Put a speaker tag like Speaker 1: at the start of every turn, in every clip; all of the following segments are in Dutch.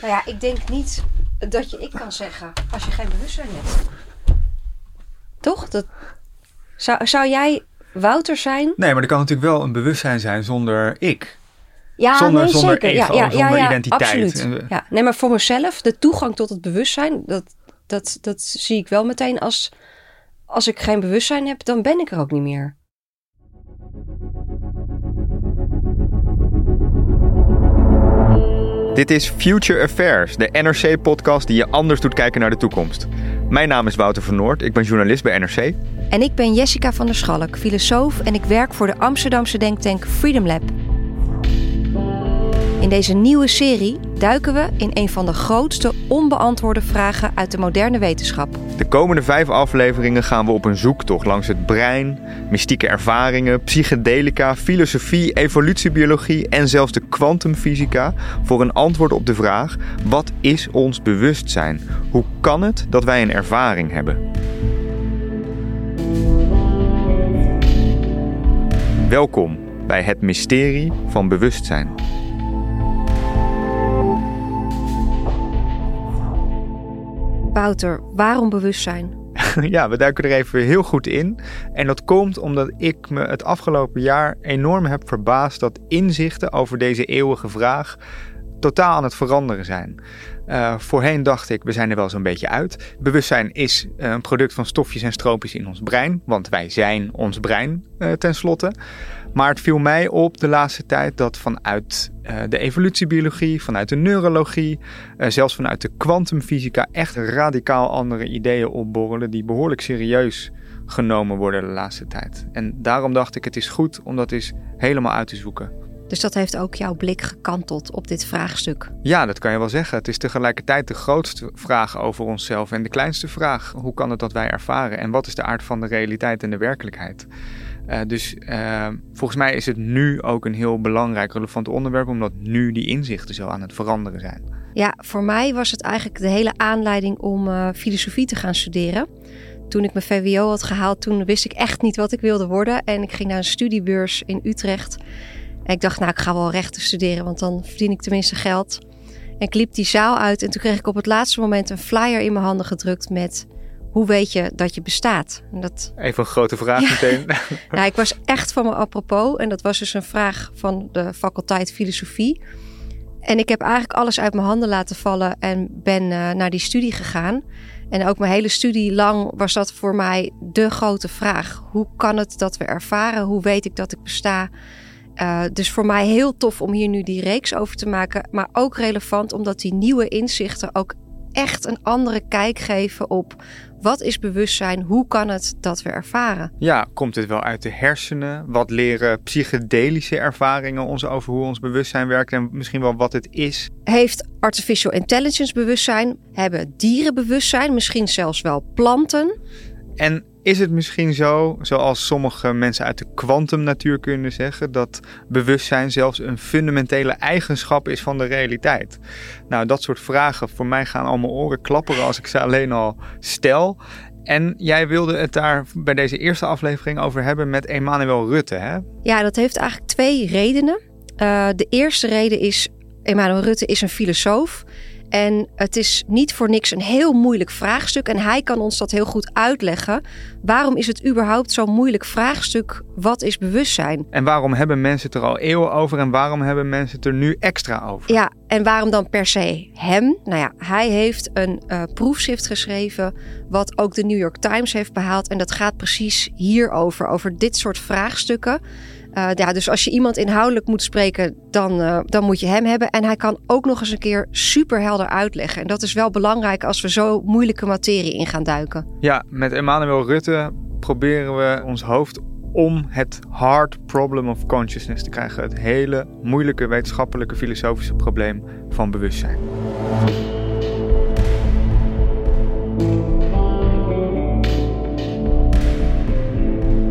Speaker 1: Nou ja, ik denk niet dat je ik kan zeggen als je geen bewustzijn hebt. Toch? Dat... Zou, zou jij Wouter zijn?
Speaker 2: Nee, maar er kan natuurlijk wel een bewustzijn zijn zonder ik.
Speaker 1: Ja,
Speaker 2: zonder,
Speaker 1: nee,
Speaker 2: zonder
Speaker 1: zeker.
Speaker 2: ego,
Speaker 1: ja, ja,
Speaker 2: zonder
Speaker 1: ja,
Speaker 2: identiteit.
Speaker 1: Absoluut.
Speaker 2: We-
Speaker 1: Ja. Nee, maar voor mezelf, de toegang tot het bewustzijn, dat, dat, dat zie ik wel meteen als... Als ik geen bewustzijn heb, dan ben ik er ook niet meer.
Speaker 2: Dit is Future Affairs, de NRC-podcast die je anders doet kijken naar de toekomst. Mijn naam is Wouter van Noord, ik ben journalist bij NRC.
Speaker 1: En ik ben Jessica van der Schalk, filosoof en ik werk voor de Amsterdamse denktank Freedom Lab. In deze nieuwe serie duiken we in een van de grootste onbeantwoorde vragen uit de moderne wetenschap.
Speaker 2: De komende vijf afleveringen gaan we op een zoektocht langs het brein, mystieke ervaringen, psychedelica, filosofie, evolutiebiologie en zelfs de kwantumfysica voor een antwoord op de vraag: wat is ons bewustzijn? Hoe kan het dat wij een ervaring hebben? Welkom bij het mysterie van bewustzijn.
Speaker 1: Wouter, waarom bewustzijn?
Speaker 2: Ja, we duiken er even heel goed in. En dat komt omdat ik me het afgelopen jaar enorm heb verbaasd dat inzichten over deze eeuwige vraag totaal aan het veranderen zijn. Eh, voorheen dacht ik, we zijn er wel zo'n beetje uit. Bewustzijn is eh, een product van stofjes en stroopjes in ons brein, want wij zijn ons brein eh tenslotte. Maar het viel mij op de laatste tijd dat vanuit eh, de evolutiebiologie, vanuit de neurologie, eh, zelfs vanuit de kwantumfysica echt radicaal andere ideeën opborrelen die behoorlijk serieus genomen worden de laatste tijd. En daarom dacht ik, het is goed om dat eens helemaal uit te zoeken.
Speaker 1: Dus dat heeft ook jouw blik gekanteld op dit vraagstuk.
Speaker 2: Ja, dat kan je wel zeggen. Het is tegelijkertijd de grootste vraag over onszelf en de kleinste vraag. Hoe kan het dat wij ervaren en wat is de aard van de realiteit en de werkelijkheid? Eh, dus eh, volgens mij is het nu ook een heel belangrijk, relevant onderwerp, omdat nu die inzichten zo aan het veranderen zijn.
Speaker 1: Ja, voor mij was het eigenlijk de hele aanleiding om eh, filosofie te gaan studeren. Toen ik mijn VWO had gehaald, toen wist ik echt niet wat ik wilde worden. En ik ging naar een studiebeurs in Utrecht. En ik dacht, nou, ik ga wel rechten studeren, want dan verdien ik tenminste geld. En ik liep die zaal uit en toen kreeg ik op het laatste moment een flyer in mijn handen gedrukt met... Hoe weet je dat je bestaat? En dat,
Speaker 2: Even een grote vraag meteen.
Speaker 1: nou, ik was echt van me apropos. En dat was dus een vraag van de faculteit filosofie. En ik heb eigenlijk alles uit mijn handen laten vallen en ben eh, naar die studie gegaan. En ook mijn hele studie lang was dat voor mij de grote vraag. Hoe kan het dat we ervaren? Hoe weet ik dat ik besta? Eh, dus voor mij heel tof om hier nu die reeks over te maken. Maar ook relevant omdat die nieuwe inzichten ook echt een andere kijk geven op wat is bewustzijn? Hoe kan het dat we ervaren?
Speaker 2: Ja, komt het wel uit de hersenen? Wat leren psychedelische ervaringen ons over hoe ons bewustzijn werkt en misschien wel wat het is?
Speaker 1: Heeft artificial intelligence bewustzijn? Hebben dieren bewustzijn? Misschien zelfs wel planten?
Speaker 2: En is het misschien zo, zoals sommige mensen uit de kwantumnatuurkunde zeggen, dat bewustzijn zelfs een fundamentele eigenschap is van de realiteit? Nou, dat soort vragen voor mij gaan al mijn oren klapperen als ik ze alleen al stel. En jij wilde het daar bij deze eerste aflevering over hebben met Emmanuel Rutte, hè?
Speaker 1: Ja, dat heeft eigenlijk twee redenen. Uh, de eerste reden is, Emmanuel Rutte is een filosoof. En het is niet voor niks een heel moeilijk vraagstuk. En hij kan ons dat heel goed uitleggen. Waarom is het überhaupt zo'n moeilijk vraagstuk? Wat is bewustzijn?
Speaker 2: En waarom hebben mensen het er al eeuwen over en waarom hebben mensen het er nu extra over?
Speaker 1: Ja, En waarom dan per se hem? Nou ja, hij heeft een uh, proefschrift geschreven, wat ook de New York Times heeft behaald. En dat gaat precies hierover, over dit soort vraagstukken. Ja, dus als je iemand inhoudelijk moet spreken, dan, uh, dan moet je hem hebben. En hij kan ook nog eens een keer super helder uitleggen. En dat is wel belangrijk als we zo moeilijke materie in gaan duiken.
Speaker 2: Ja, met Emmanuel Rutte proberen we ons hoofd om het hard problem of consciousness te krijgen. Het hele moeilijke wetenschappelijke filosofische probleem van bewustzijn.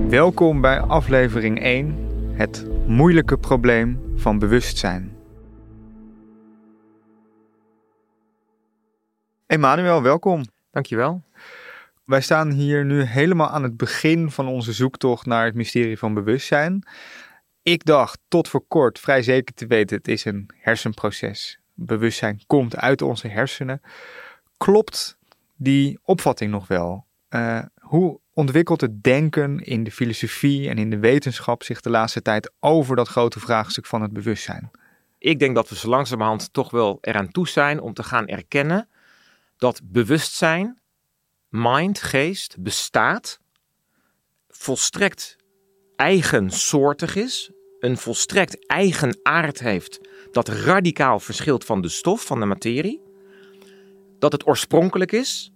Speaker 2: Welkom bij aflevering 1, het moeilijke probleem van bewustzijn. Emmanuel, welkom.
Speaker 3: Dankjewel.
Speaker 2: Wij staan hier nu helemaal aan het begin van onze zoektocht naar het mysterie van bewustzijn. Ik dacht tot voor kort vrij zeker te weten, het is een hersenproces. Bewustzijn komt uit onze hersenen. Klopt die opvatting nog wel? Uh, hoe ontwikkelt het denken in de filosofie en in de wetenschap zich de laatste tijd over dat grote vraagstuk van het bewustzijn?
Speaker 3: Ik denk dat we zo langzamerhand toch wel eraan toe zijn om te gaan erkennen dat bewustzijn mind, geest, bestaat, volstrekt eigensoortig is, een volstrekt eigen aard heeft dat radicaal verschilt van de stof, van de materie, dat het oorspronkelijk is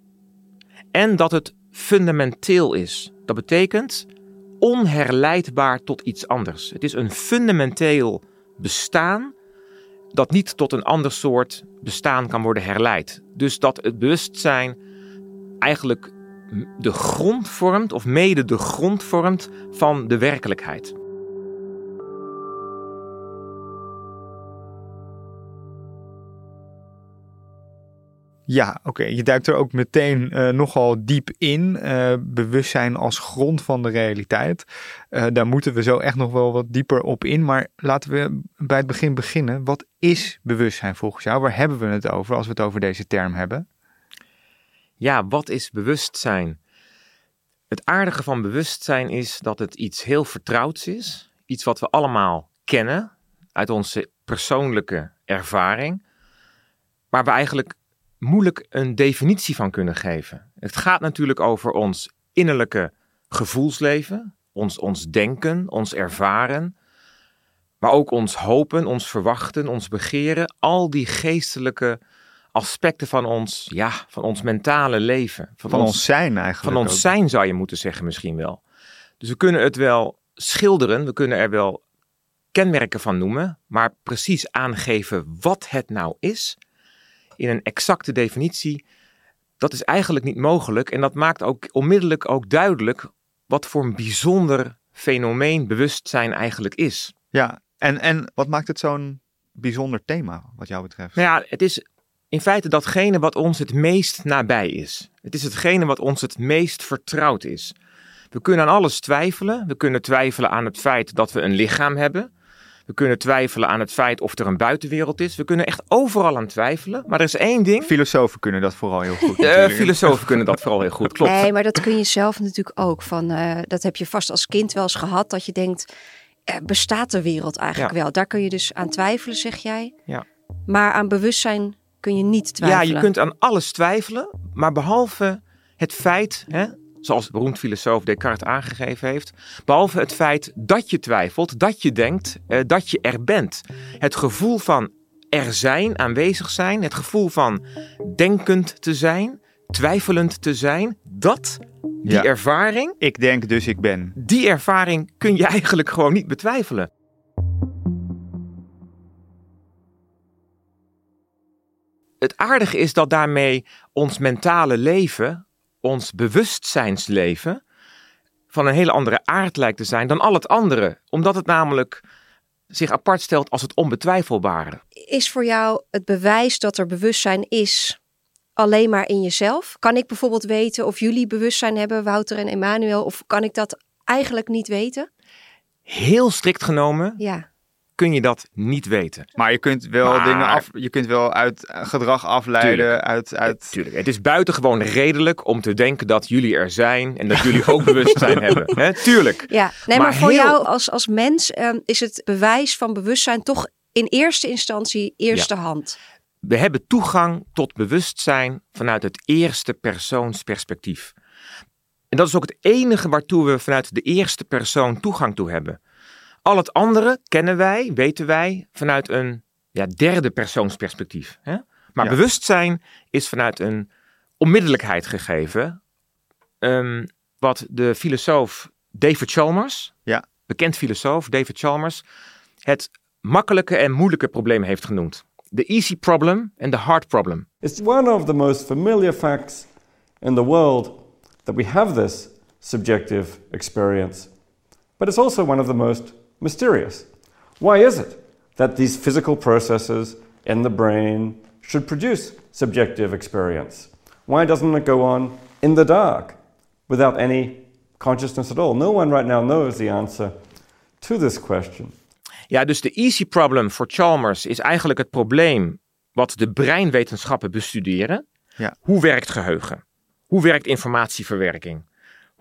Speaker 3: en dat het fundamenteel is. Dat betekent onherleidbaar tot iets anders. Het is een fundamenteel bestaan dat niet tot een ander soort bestaan kan worden herleid. Dus dat het bewustzijn eigenlijk de grond vormt, of mede de grond vormt van de werkelijkheid.
Speaker 2: Ja, oké. Je duikt er ook meteen uh, nogal diep in. Uh, bewustzijn als grond van de realiteit. Uh, daar moeten we zo echt nog wel wat dieper op in. Maar laten we bij het begin beginnen. Wat is bewustzijn volgens jou? Waar hebben we het over als we het over deze term hebben?
Speaker 3: ja, wat is bewustzijn? Het aardige van bewustzijn is dat het iets heel vertrouwds is. Iets wat we allemaal kennen uit onze persoonlijke ervaring. Waar we eigenlijk moeilijk een definitie van kunnen geven. Het gaat natuurlijk over ons innerlijke gevoelsleven, ons, ons denken, ons ervaren. Maar ook ons hopen, ons verwachten, ons begeren. Al die geestelijke aspecten van ons, ja, van ons mentale leven.
Speaker 2: Van, ons, zijn eigenlijk.
Speaker 3: Van ons zijn zou je moeten zeggen misschien wel. Dus we kunnen het wel schilderen, we kunnen er wel kenmerken van noemen, maar precies aangeven wat het nou is, in een exacte definitie, dat is eigenlijk niet mogelijk. En dat maakt ook onmiddellijk ook duidelijk wat voor een bijzonder fenomeen bewustzijn eigenlijk is.
Speaker 2: Ja, en, en wat maakt het zo'n bijzonder thema wat jou betreft?
Speaker 3: Nou ja, het is in feite datgene wat ons het meest nabij is. Het is hetgene wat ons het meest vertrouwd is. We kunnen aan alles twijfelen. We kunnen twijfelen aan het feit dat we een lichaam hebben. We kunnen twijfelen aan het feit of er een buitenwereld is. We kunnen echt overal aan twijfelen. Maar er is één ding.
Speaker 2: Filosofen kunnen dat vooral heel goed.
Speaker 3: Uh, filosofen kunnen dat vooral heel goed, klopt.
Speaker 1: Nee, maar dat kun je zelf natuurlijk ook. Van, uh, dat heb je vast als kind wel eens gehad. Dat je denkt, uh, bestaat de wereld eigenlijk wel? Daar kun je dus aan twijfelen, zeg jij.
Speaker 3: Ja.
Speaker 1: Maar aan bewustzijn kun je niet twijfelen.
Speaker 3: Ja, je kunt aan alles twijfelen, maar behalve het feit, hè, zoals beroemd filosoof Descartes aangegeven heeft, behalve het feit dat je twijfelt, dat je denkt, eh, dat je er bent. Het gevoel van er zijn, aanwezig zijn, het gevoel van denkend te zijn, twijfelend te zijn, dat, die ervaring.
Speaker 2: Ik denk dus ik ben.
Speaker 3: Die ervaring kun je eigenlijk gewoon niet betwijfelen. het aardige is dat daarmee ons mentale leven, ons bewustzijnsleven, van een hele andere aard lijkt te zijn dan al het andere. Omdat het namelijk zich apart stelt als het onbetwijfelbare.
Speaker 1: Is voor jou het bewijs dat er bewustzijn is alleen maar in jezelf? Kan ik bijvoorbeeld weten of jullie bewustzijn hebben, Wouter en Emmanuel, of kan ik dat eigenlijk niet weten?
Speaker 3: Heel strikt genomen
Speaker 1: ja
Speaker 3: kun je dat niet weten.
Speaker 2: Maar je kunt wel dingen af, je kunt wel uit gedrag afleiden. Uit, uit...
Speaker 3: Tuurlijk. Het is buitengewoon redelijk om te denken dat jullie er zijn en dat jullie ook bewustzijn hebben. He, tuurlijk.
Speaker 1: Ja, nee, maar, voor jou als, als mens um, is het bewijs van bewustzijn toch in eerste instantie, eerste hand.
Speaker 3: We hebben toegang tot bewustzijn vanuit het eerste persoonsperspectief. En dat is ook het enige waartoe we vanuit de eerste persoon toegang toe hebben. Al het andere kennen wij, weten wij, vanuit een ja, derde persoonsperspectief. Hè? Maar
Speaker 2: Ja.
Speaker 3: bewustzijn is vanuit een onmiddellijkheid gegeven. Ehm, wat de filosoof David Chalmers,
Speaker 2: Ja.
Speaker 3: bekend filosoof David Chalmers, het makkelijke en moeilijke probleem heeft genoemd. The easy problem en the hard problem.
Speaker 4: It's one of the most familiar facts in the world that we have this subjective experience, but it's also one of the most mysterious. Why is it that these physical processes in the brain should produce subjective experience? Why doesn't it go on in the dark without any consciousness at all? No one right now knows the answer to this question.
Speaker 3: Ja, dus de easy problem voor Chalmers is eigenlijk het probleem wat de breinwetenschappen bestuderen.
Speaker 2: Ja.
Speaker 3: Hoe werkt geheugen? Hoe werkt informatieverwerking?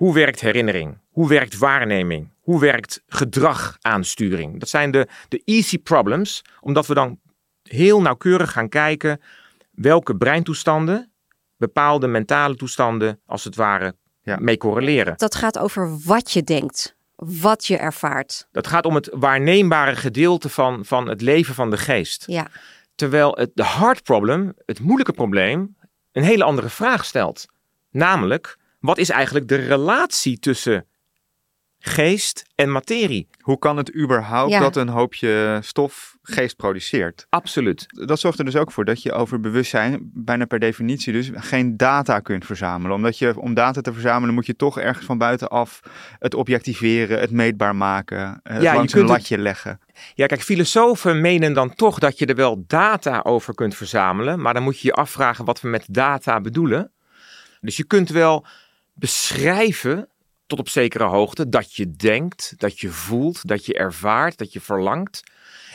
Speaker 3: Hoe werkt herinnering? Hoe werkt waarneming? Hoe werkt gedragaansturing? Dat zijn de, de easy problems, omdat we dan heel nauwkeurig gaan kijken welke breintoestanden bepaalde mentale toestanden als het ware
Speaker 2: Ja.
Speaker 3: mee correleren.
Speaker 1: Dat gaat over wat je denkt, wat je ervaart.
Speaker 3: Dat gaat om het waarneembare gedeelte van, van het leven van de geest.
Speaker 1: Ja,
Speaker 3: Terwijl het de hard problem, het moeilijke probleem, een hele andere vraag stelt. Namelijk, wat is eigenlijk de relatie tussen geest en materie?
Speaker 2: Hoe kan het überhaupt
Speaker 1: Ja.
Speaker 2: dat een hoopje stof geest produceert?
Speaker 3: Absoluut.
Speaker 2: Dat zorgt er dus ook voor dat je over bewustzijn bijna per definitie dus geen data kunt verzamelen. Omdat je om data te verzamelen moet je toch ergens van buitenaf het objectiveren, het meetbaar maken, het
Speaker 3: Ja, je
Speaker 2: langs een
Speaker 3: het-
Speaker 2: latje leggen.
Speaker 3: Ja, kijk, filosofen menen dan toch dat je er wel data over kunt verzamelen, maar dan moet je je afvragen wat we met data bedoelen. Dus je kunt wel beschrijven tot op zekere hoogte dat je denkt, dat je voelt, dat je ervaart, dat je verlangt.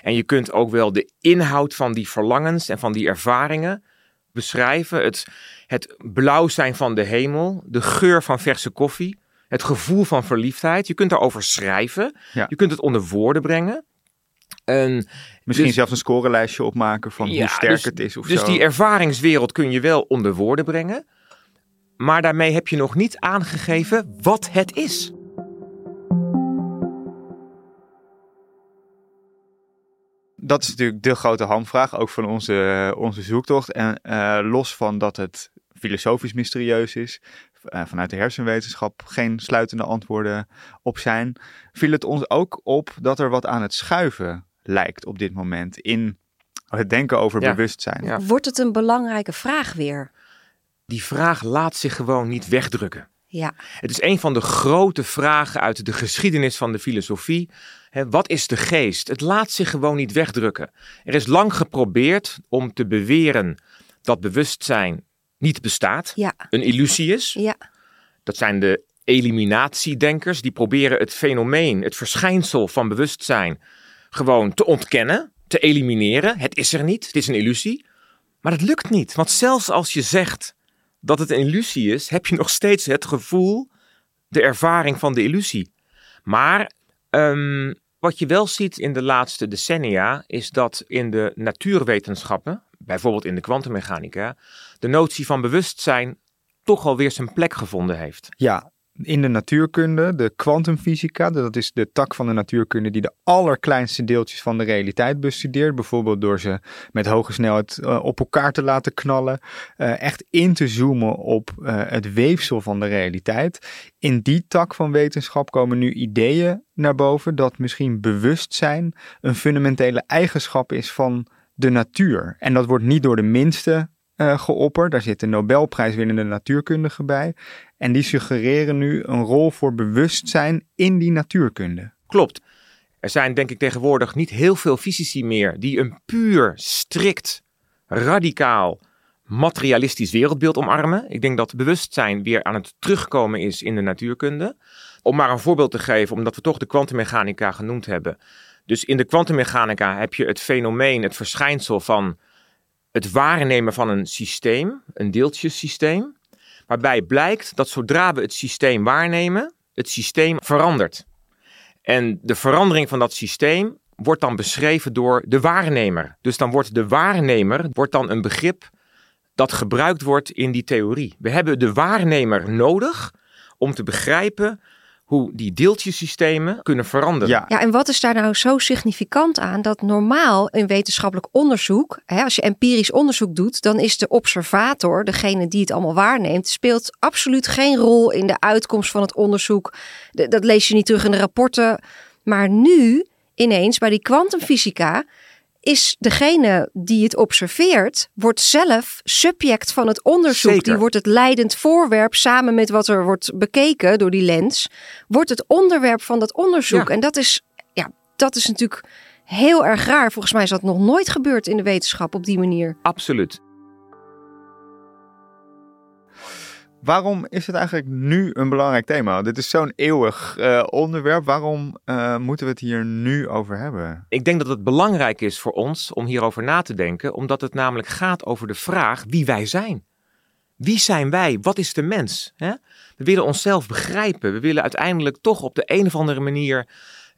Speaker 3: En je kunt ook wel de inhoud van die verlangens en van die ervaringen beschrijven. Het, het blauw zijn van de hemel, de geur van verse koffie, het gevoel van verliefdheid. Je kunt daarover schrijven,
Speaker 2: Ja.
Speaker 3: je kunt het onder woorden brengen. En
Speaker 2: Misschien
Speaker 3: Dus-
Speaker 2: zelfs een scorelijstje opmaken van
Speaker 3: Ja,
Speaker 2: hoe sterk
Speaker 3: dus-
Speaker 2: het is of
Speaker 3: dus
Speaker 2: zo.
Speaker 3: die ervaringswereld kun je wel onder woorden brengen. Maar daarmee heb je nog niet aangegeven wat het is.
Speaker 2: Dat is natuurlijk de grote hamvraag, ook van onze, onze zoektocht. En eh, los van dat het filosofisch mysterieus is, eh, vanuit de hersenwetenschap geen sluitende antwoorden op zijn, viel het ons ook op dat er wat aan het schuiven lijkt op dit moment in het denken over
Speaker 3: Ja.
Speaker 2: bewustzijn.
Speaker 3: Ja.
Speaker 1: wordt het een belangrijke vraag weer?
Speaker 3: Die vraag laat zich gewoon niet wegdrukken.
Speaker 1: Ja,
Speaker 3: Het is een van de grote vragen uit de geschiedenis van de filosofie. Wat is de geest? Het laat zich gewoon niet wegdrukken. Er is lang geprobeerd om te beweren dat bewustzijn niet bestaat,
Speaker 1: ja,
Speaker 3: een illusie is.
Speaker 1: ja.
Speaker 3: Dat zijn de eliminatiedenkers. Die proberen het fenomeen, het verschijnsel van bewustzijn gewoon te ontkennen, te elimineren. Het is er niet, het is een illusie. Maar dat lukt niet, want zelfs als je zegt dat het een illusie is, heb je nog steeds het gevoel, de ervaring van de illusie. Maar ehm, wat je wel ziet in de laatste decennia, is dat in de natuurwetenschappen, bijvoorbeeld in de kwantummechanica, de notie van bewustzijn toch alweer zijn plek gevonden heeft.
Speaker 2: Ja, in de natuurkunde, de kwantumfysica, dat is de tak van de natuurkunde die de allerkleinste deeltjes van de realiteit bestudeert. Bijvoorbeeld door ze met hoge snelheid eh, op elkaar te laten knallen. eh, echt in te zoomen op eh, het weefsel van de realiteit. In die tak van wetenschap komen nu ideeën naar boven dat misschien bewustzijn een fundamentele eigenschap is van de natuur. En dat wordt niet door de minste geopperd. Daar zitten Nobelprijswinnende natuurkundigen bij. En die suggereren nu een rol voor bewustzijn in die natuurkunde.
Speaker 3: Klopt. Er zijn denk ik tegenwoordig niet heel veel fysici meer die een puur, strikt, radicaal, materialistisch wereldbeeld omarmen. Ik denk dat bewustzijn weer aan het terugkomen is in de natuurkunde. Om maar een voorbeeld te geven, omdat we toch de kwantummechanica genoemd hebben. Dus in de kwantummechanica heb je het fenomeen, het verschijnsel van het waarnemen van een systeem, een deeltjesysteem. Waarbij blijkt dat zodra we het systeem waarnemen, het systeem verandert. En de verandering van dat systeem wordt dan beschreven door de waarnemer. Dus dan wordt de waarnemer wordt dan een begrip dat gebruikt wordt in die theorie. We hebben de waarnemer nodig om te begrijpen hoe die deeltjesystemen kunnen veranderen.
Speaker 2: Ja,
Speaker 1: Ja, en wat is daar nou zo significant aan dat normaal in wetenschappelijk onderzoek, hè, als je empirisch onderzoek doet, dan is de observator, degene die het allemaal waarneemt, speelt absoluut geen rol in de uitkomst van het onderzoek. Dat lees je niet terug in de rapporten. Maar nu, ineens, bij die kwantumfysica, is degene die het observeert, wordt zelf subject van het onderzoek.
Speaker 3: Zeker.
Speaker 1: Die wordt het leidend voorwerp samen met wat er wordt bekeken door die lens, wordt het onderwerp van dat onderzoek.
Speaker 3: Ja.
Speaker 1: En dat is, ja, dat is natuurlijk heel erg raar. Volgens mij is dat nog nooit gebeurd in de wetenschap op die manier.
Speaker 3: Absoluut.
Speaker 2: Waarom is het eigenlijk nu een belangrijk thema? Dit is zo'n eeuwig eh, onderwerp. Waarom eh, moeten we het hier nu over hebben?
Speaker 3: Ik denk dat het belangrijk is voor ons om hierover na te denken, omdat het namelijk gaat over de vraag wie wij zijn. Wie zijn wij? Wat is de mens? We willen onszelf begrijpen. We willen uiteindelijk toch op de een of andere manier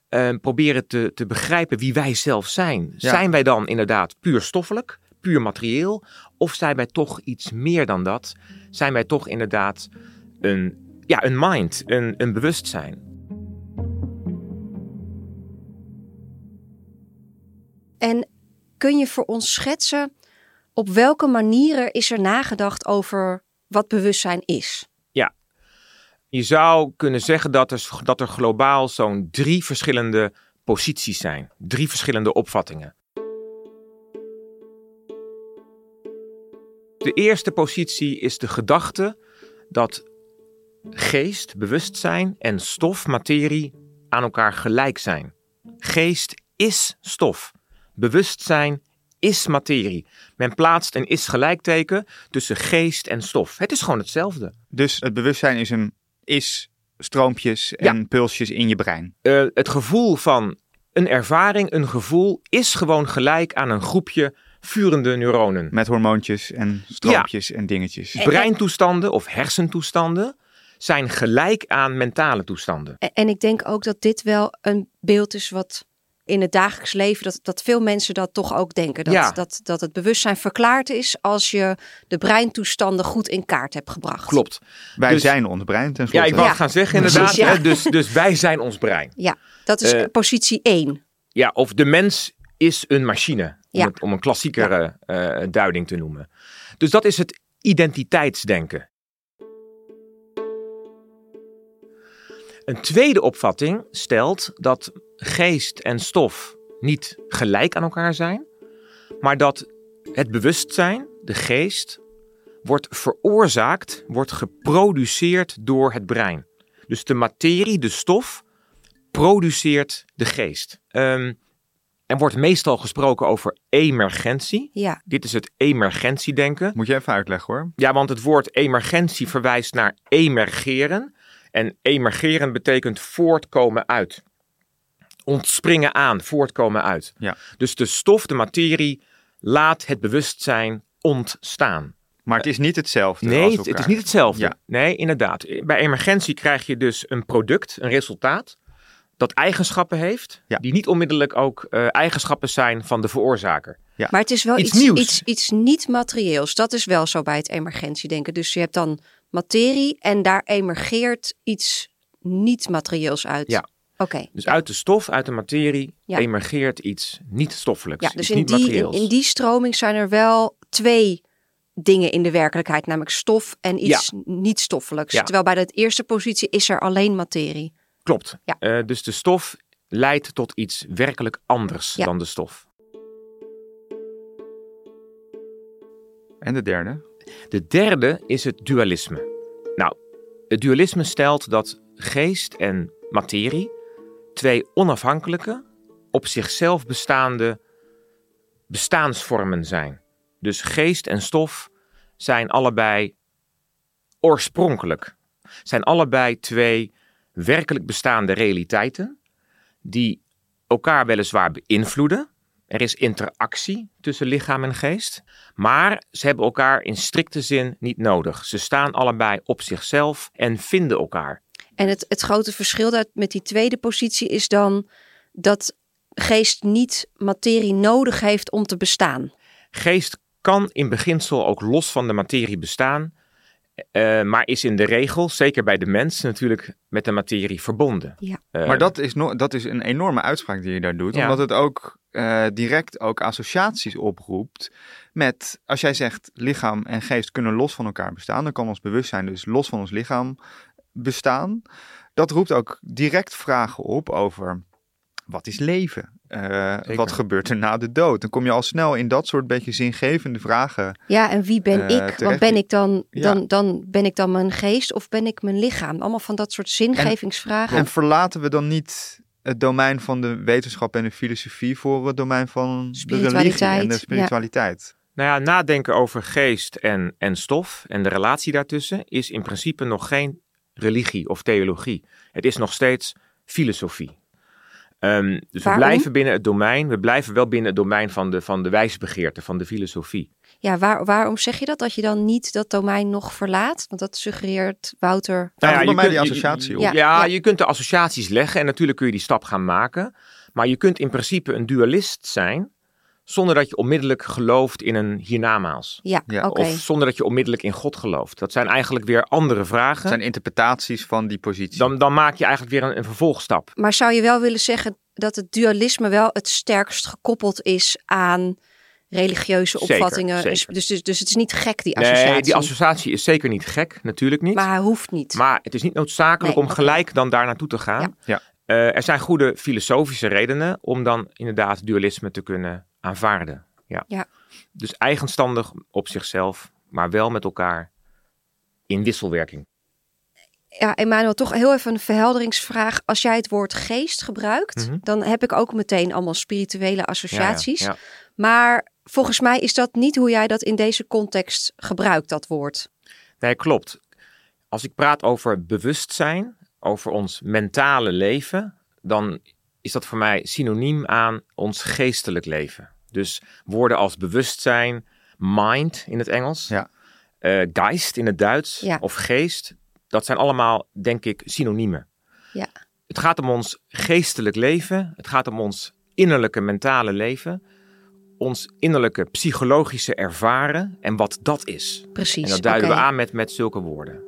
Speaker 3: eh, proberen te, te begrijpen wie wij zelf zijn.
Speaker 2: Ja.
Speaker 3: Zijn wij dan inderdaad puur stoffelijk, puur materieel? Of zijn wij toch iets meer dan dat? Zijn wij toch inderdaad een, ja, een mind, een, een bewustzijn?
Speaker 1: En kun je voor ons schetsen op welke manieren is er nagedacht over wat bewustzijn is?
Speaker 3: Je zou kunnen zeggen dat er, dat er globaal zo'n drie verschillende posities zijn. Drie verschillende opvattingen. De eerste positie is de gedachte dat geest, bewustzijn en stof, materie aan elkaar gelijk zijn. Geest is stof. Bewustzijn is materie. Men plaatst een is gelijkteken tussen geest en stof. Het is gewoon hetzelfde.
Speaker 2: Dus het bewustzijn is een is stroompjes
Speaker 3: Ja.
Speaker 2: en pulsjes in je brein.
Speaker 3: Eh, het gevoel van een ervaring, een gevoel, is gewoon gelijk aan een groepje vurende neuronen.
Speaker 2: Met hormoontjes en stroompjes en dingetjes.
Speaker 3: Breintoestanden of hersentoestanden zijn gelijk aan mentale toestanden.
Speaker 1: En- En ik denk ook dat dit wel een beeld is wat in het dagelijks leven, dat, dat veel mensen dat toch ook denken. Dat,
Speaker 3: Ja.
Speaker 1: dat, dat het bewustzijn verklaard is als je de breintoestanden goed in kaart hebt gebracht.
Speaker 3: Klopt.
Speaker 2: Wij
Speaker 3: Dus-
Speaker 2: zijn ons brein
Speaker 3: Ja, ik wou
Speaker 1: Ja.
Speaker 3: gaan zeggen inderdaad.
Speaker 1: Precies, ja.
Speaker 3: hè, Dus, dus wij zijn ons brein.
Speaker 1: Ja, dat is
Speaker 3: Eh,
Speaker 1: positie 1.
Speaker 3: Ja, of de mens is een machine. Om,
Speaker 1: Ja.
Speaker 3: het- om een klassiekere eh, duiding te noemen. Dus dat is het identiteitsdenken. Een tweede opvatting stelt dat geest en stof niet gelijk aan elkaar zijn, maar dat het bewustzijn, de geest, wordt veroorzaakt, wordt geproduceerd door het brein. Dus de materie, de stof, produceert de geest. Ehm, er wordt meestal gesproken over emergentie.
Speaker 1: Ja,
Speaker 3: Dit is het emergentiedenken.
Speaker 2: Moet je even uitleggen hoor.
Speaker 3: Ja, want het woord emergentie verwijst naar emergeren. En emergeren betekent voortkomen uit. Ontspringen aan, voortkomen uit.
Speaker 2: Ja.
Speaker 3: Dus de stof, de materie, laat het bewustzijn ontstaan.
Speaker 2: Maar het is niet hetzelfde
Speaker 3: Nee,
Speaker 2: als
Speaker 3: het, is niet hetzelfde.
Speaker 2: Ja.
Speaker 3: Nee, inderdaad. Bij emergentie krijg je dus een product, een resultaat, dat eigenschappen heeft,
Speaker 2: Ja.
Speaker 3: die niet onmiddellijk ook eh, eigenschappen zijn van de veroorzaker.
Speaker 1: maar het is wel
Speaker 3: Iets
Speaker 1: iets,
Speaker 3: nieuws.
Speaker 1: iets, iets niet materieels. Dat is wel zo bij het emergentiedenken. Dus je hebt dan materie en daar emergeert iets niet materieels uit.
Speaker 3: Ja.
Speaker 1: Oké.
Speaker 3: Dus uit de stof, uit de materie,
Speaker 1: Ja.
Speaker 3: emergeert iets niet stoffelijks,
Speaker 1: Ja, dus
Speaker 3: iets
Speaker 1: in
Speaker 3: niet
Speaker 1: die, in, in die stroming zijn er wel twee dingen in de werkelijkheid, namelijk stof en iets niet stoffelijks.
Speaker 3: Ja.
Speaker 1: Terwijl bij de eerste positie is er alleen materie.
Speaker 3: Klopt.
Speaker 1: Ja.
Speaker 3: Eh, dus de stof leidt tot iets werkelijk anders
Speaker 1: Ja.
Speaker 3: dan de stof.
Speaker 2: En de derde?
Speaker 3: De derde is het dualisme. Nou, het dualisme stelt dat geest en materie twee onafhankelijke, op zichzelf bestaande bestaansvormen zijn. Dus geest en stof zijn allebei oorspronkelijk. Zijn allebei twee werkelijk bestaande realiteiten die elkaar weliswaar beïnvloeden. Er is interactie tussen lichaam en geest, maar ze hebben elkaar in strikte zin niet nodig. Ze staan allebei op zichzelf en vinden elkaar.
Speaker 1: En het, het grote verschil dat met die tweede positie is dan dat geest niet materie nodig heeft om te bestaan.
Speaker 3: Geest kan in beginsel ook los van de materie bestaan, uh, maar is in de regel, zeker bij de mens, natuurlijk met de materie verbonden.
Speaker 1: Ja.
Speaker 3: Uh,
Speaker 2: Maar dat is, no dat is een enorme uitspraak die je daar doet,
Speaker 3: Ja.
Speaker 2: omdat het ook eh, direct ook associaties oproept met, als jij zegt lichaam en geest kunnen los van elkaar bestaan, dan kan ons bewustzijn dus los van ons lichaam bestaan. Dat roept ook direct vragen op over wat is leven? Eh, wat gebeurt er na de dood? Dan kom je al snel in dat soort beetje zingevende vragen.
Speaker 1: Ja, en wie ben
Speaker 2: Eh,
Speaker 1: ik? Want ben ik dan,
Speaker 2: Ja.
Speaker 1: dan, dan ben ik dan mijn geest of ben ik mijn lichaam? Allemaal van dat soort zingevingsvragen.
Speaker 2: En verlaten we dan niet het domein van de wetenschap en de filosofie voor het domein van de religie
Speaker 1: Spiritualiteit,
Speaker 2: en de
Speaker 1: ja.
Speaker 2: spiritualiteit?
Speaker 3: Nou ja, nadenken over geest en, en stof en de relatie daartussen is in principe nog geen religie of theologie. Het is nog steeds filosofie. Ehm, dus
Speaker 1: Waarom?
Speaker 3: we blijven binnen het domein, we blijven wel binnen het domein van de, van de wijsbegeerte, van de filosofie.
Speaker 1: Ja, waar, waarom zeg je dat? Dat je dan niet dat domein nog verlaat? Want dat suggereert Wouter.
Speaker 2: Nou ja,
Speaker 3: je
Speaker 2: bij mij
Speaker 3: kunt-
Speaker 2: die
Speaker 3: je-
Speaker 2: associatie op.
Speaker 3: Ja,
Speaker 1: ja.
Speaker 3: je kunt de associaties leggen en natuurlijk kun je die stap gaan maken. Maar je kunt in principe een dualist zijn zonder dat je onmiddellijk gelooft in een hiernamaals.
Speaker 1: Ja.
Speaker 3: Of zonder dat je onmiddellijk in God gelooft. Dat zijn eigenlijk weer andere vragen.
Speaker 2: Het zijn interpretaties van die positie.
Speaker 3: Dan, dan maak je eigenlijk weer een, een vervolgstap.
Speaker 1: Maar zou je wel willen zeggen dat het dualisme wel het sterkst gekoppeld is aan religieuze opvattingen?
Speaker 3: zeker.
Speaker 1: Dus, dus, dus het is niet gek, die associatie.
Speaker 3: Nee, die associatie is zeker niet gek, natuurlijk niet.
Speaker 1: Maar
Speaker 3: Maar,
Speaker 1: hij hoeft niet.
Speaker 3: het is niet noodzakelijk
Speaker 1: Nee,
Speaker 3: om gelijk dan daar naartoe te gaan.
Speaker 1: Ja.
Speaker 2: Ja.
Speaker 3: Eh, er zijn goede filosofische redenen om dan inderdaad dualisme te kunnen aanvaarden. Ja.
Speaker 1: Ja.
Speaker 3: Dus eigenstandig op zichzelf, maar wel met elkaar in wisselwerking.
Speaker 1: Ja, Emmanuel, toch heel even een verhelderingsvraag. Als jij het woord geest gebruikt,
Speaker 3: Mhm.
Speaker 1: dan heb ik ook meteen allemaal spirituele associaties.
Speaker 3: Ja, ja, ja.
Speaker 1: Maar volgens mij is dat niet hoe jij dat in deze context gebruikt, dat woord.
Speaker 3: Nee, klopt. Als ik praat over bewustzijn, over ons mentale leven, dan is dat voor mij synoniem aan ons geestelijk leven. Dus woorden als bewustzijn, mind in het Engels,
Speaker 2: Ja.
Speaker 3: eh, geist in het Duits
Speaker 1: Ja.
Speaker 3: of geest, dat zijn allemaal, denk ik, synoniemen.
Speaker 1: Ja.
Speaker 3: Het gaat om ons geestelijk leven, het gaat om ons innerlijke mentale leven, ons innerlijke psychologische ervaren en wat dat is.
Speaker 1: Precies.
Speaker 3: En dat duiden we aan met, met zulke woorden.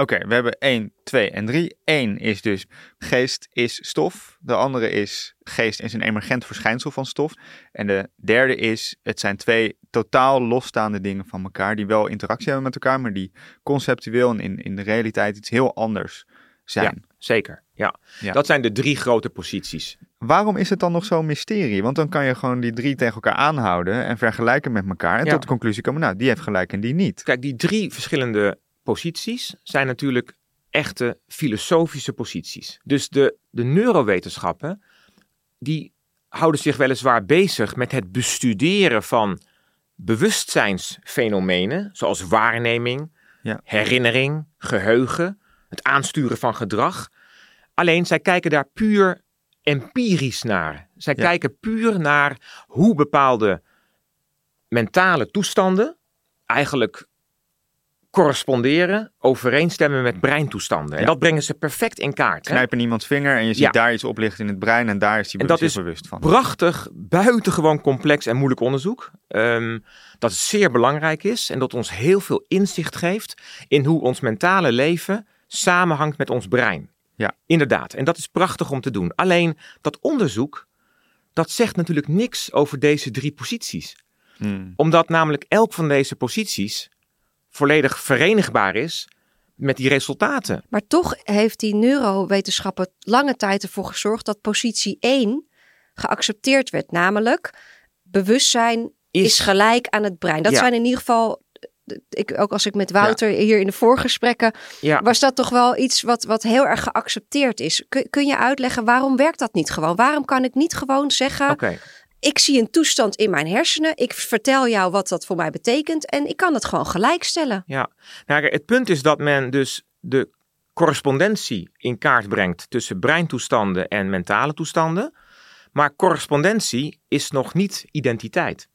Speaker 2: Oké, we hebben 1, 2 en 3. 1 is dus geest is stof. De andere is geest is een emergent verschijnsel van stof. En de derde is, het zijn twee totaal losstaande dingen van elkaar. Die wel interactie hebben met elkaar, maar die conceptueel en in, in de realiteit iets heel anders zijn.
Speaker 3: Zeker, ja.
Speaker 2: Ja.
Speaker 3: Dat zijn de drie grote posities.
Speaker 2: Waarom is het dan nog zo'n mysterie? Want dan kan je gewoon die drie tegen elkaar aanhouden en vergelijken met elkaar. En
Speaker 3: Ja.
Speaker 2: tot de conclusie komen, nou, die heeft gelijk en die niet.
Speaker 3: Kijk, die drie verschillende posities zijn natuurlijk echte filosofische posities. Dus de, de neurowetenschappen, die houden zich weliswaar bezig met het bestuderen van bewustzijnsfenomenen, zoals waarneming,
Speaker 2: Ja.
Speaker 3: herinnering, geheugen, het aansturen van gedrag. Alleen zij kijken daar puur empirisch naar. Zij
Speaker 2: Ja.
Speaker 3: kijken puur naar hoe bepaalde mentale toestanden eigenlijk corresponderen, overeenstemmen met breintoestanden. En
Speaker 2: Ja.
Speaker 3: dat brengen ze perfect in kaart.
Speaker 2: Knijpen iemands vinger en je ziet
Speaker 3: Ja.
Speaker 2: daar iets oplichten in het brein en daar is hij be-
Speaker 3: dat is
Speaker 2: bewust van.
Speaker 3: Prachtig, buitengewoon complex en moeilijk onderzoek. Ehm, dat zeer belangrijk is en dat ons heel veel inzicht geeft in hoe ons mentale leven samenhangt met ons brein.
Speaker 2: Ja.
Speaker 3: Inderdaad, en dat is prachtig om te doen. Alleen dat onderzoek, dat zegt natuurlijk niks over deze drie posities.
Speaker 2: Hmm.
Speaker 3: Omdat namelijk elk van deze posities volledig verenigbaar is met die resultaten.
Speaker 1: Maar toch heeft die neurowetenschappen lange tijd ervoor gezorgd dat positie 1 geaccepteerd werd. Namelijk, bewustzijn is,
Speaker 3: Is-
Speaker 1: gelijk aan het brein. Dat
Speaker 3: Ja.
Speaker 1: zijn in ieder geval, ik, ook als ik met Wouter hier in de voorgesprekken,
Speaker 3: Ja.
Speaker 1: was dat toch wel iets wat, wat heel erg geaccepteerd is. Kun, kun je uitleggen waarom werkt dat niet gewoon? Waarom kan ik niet gewoon zeggen. Ik zie een toestand in mijn hersenen, ik vertel jou wat dat voor mij betekent en ik kan het gewoon gelijkstellen.
Speaker 3: Ja, nou, het punt is dat men dus de correspondentie in kaart brengt tussen breintoestanden en mentale toestanden. Maar correspondentie is nog niet identiteit.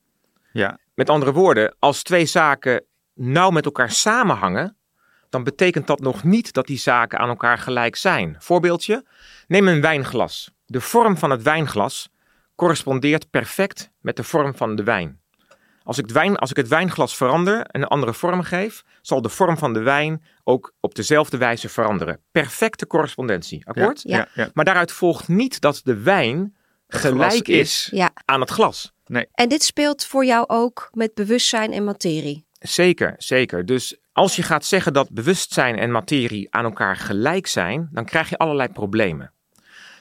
Speaker 2: Ja,
Speaker 3: Met andere woorden, als twee zaken nauw met elkaar samenhangen, dan betekent dat nog niet dat die zaken aan elkaar gelijk zijn. Voorbeeldje, neem een wijnglas. De vorm van het wijnglas correspondeert perfect met de vorm van de wijn. Als ik, het wijn, als ik het wijnglas verander en een andere vorm geef, zal de vorm van de wijn ook op dezelfde wijze veranderen. Perfecte correspondentie, akkoord?
Speaker 1: Ja.
Speaker 2: Ja, ja.
Speaker 3: Maar daaruit volgt niet dat de wijn gelijk is
Speaker 1: Ja.
Speaker 3: aan het glas.
Speaker 1: En dit speelt voor jou ook met bewustzijn en materie.
Speaker 3: Zeker, zeker. Dus als je gaat zeggen dat bewustzijn en materie aan elkaar gelijk zijn, dan krijg je allerlei problemen.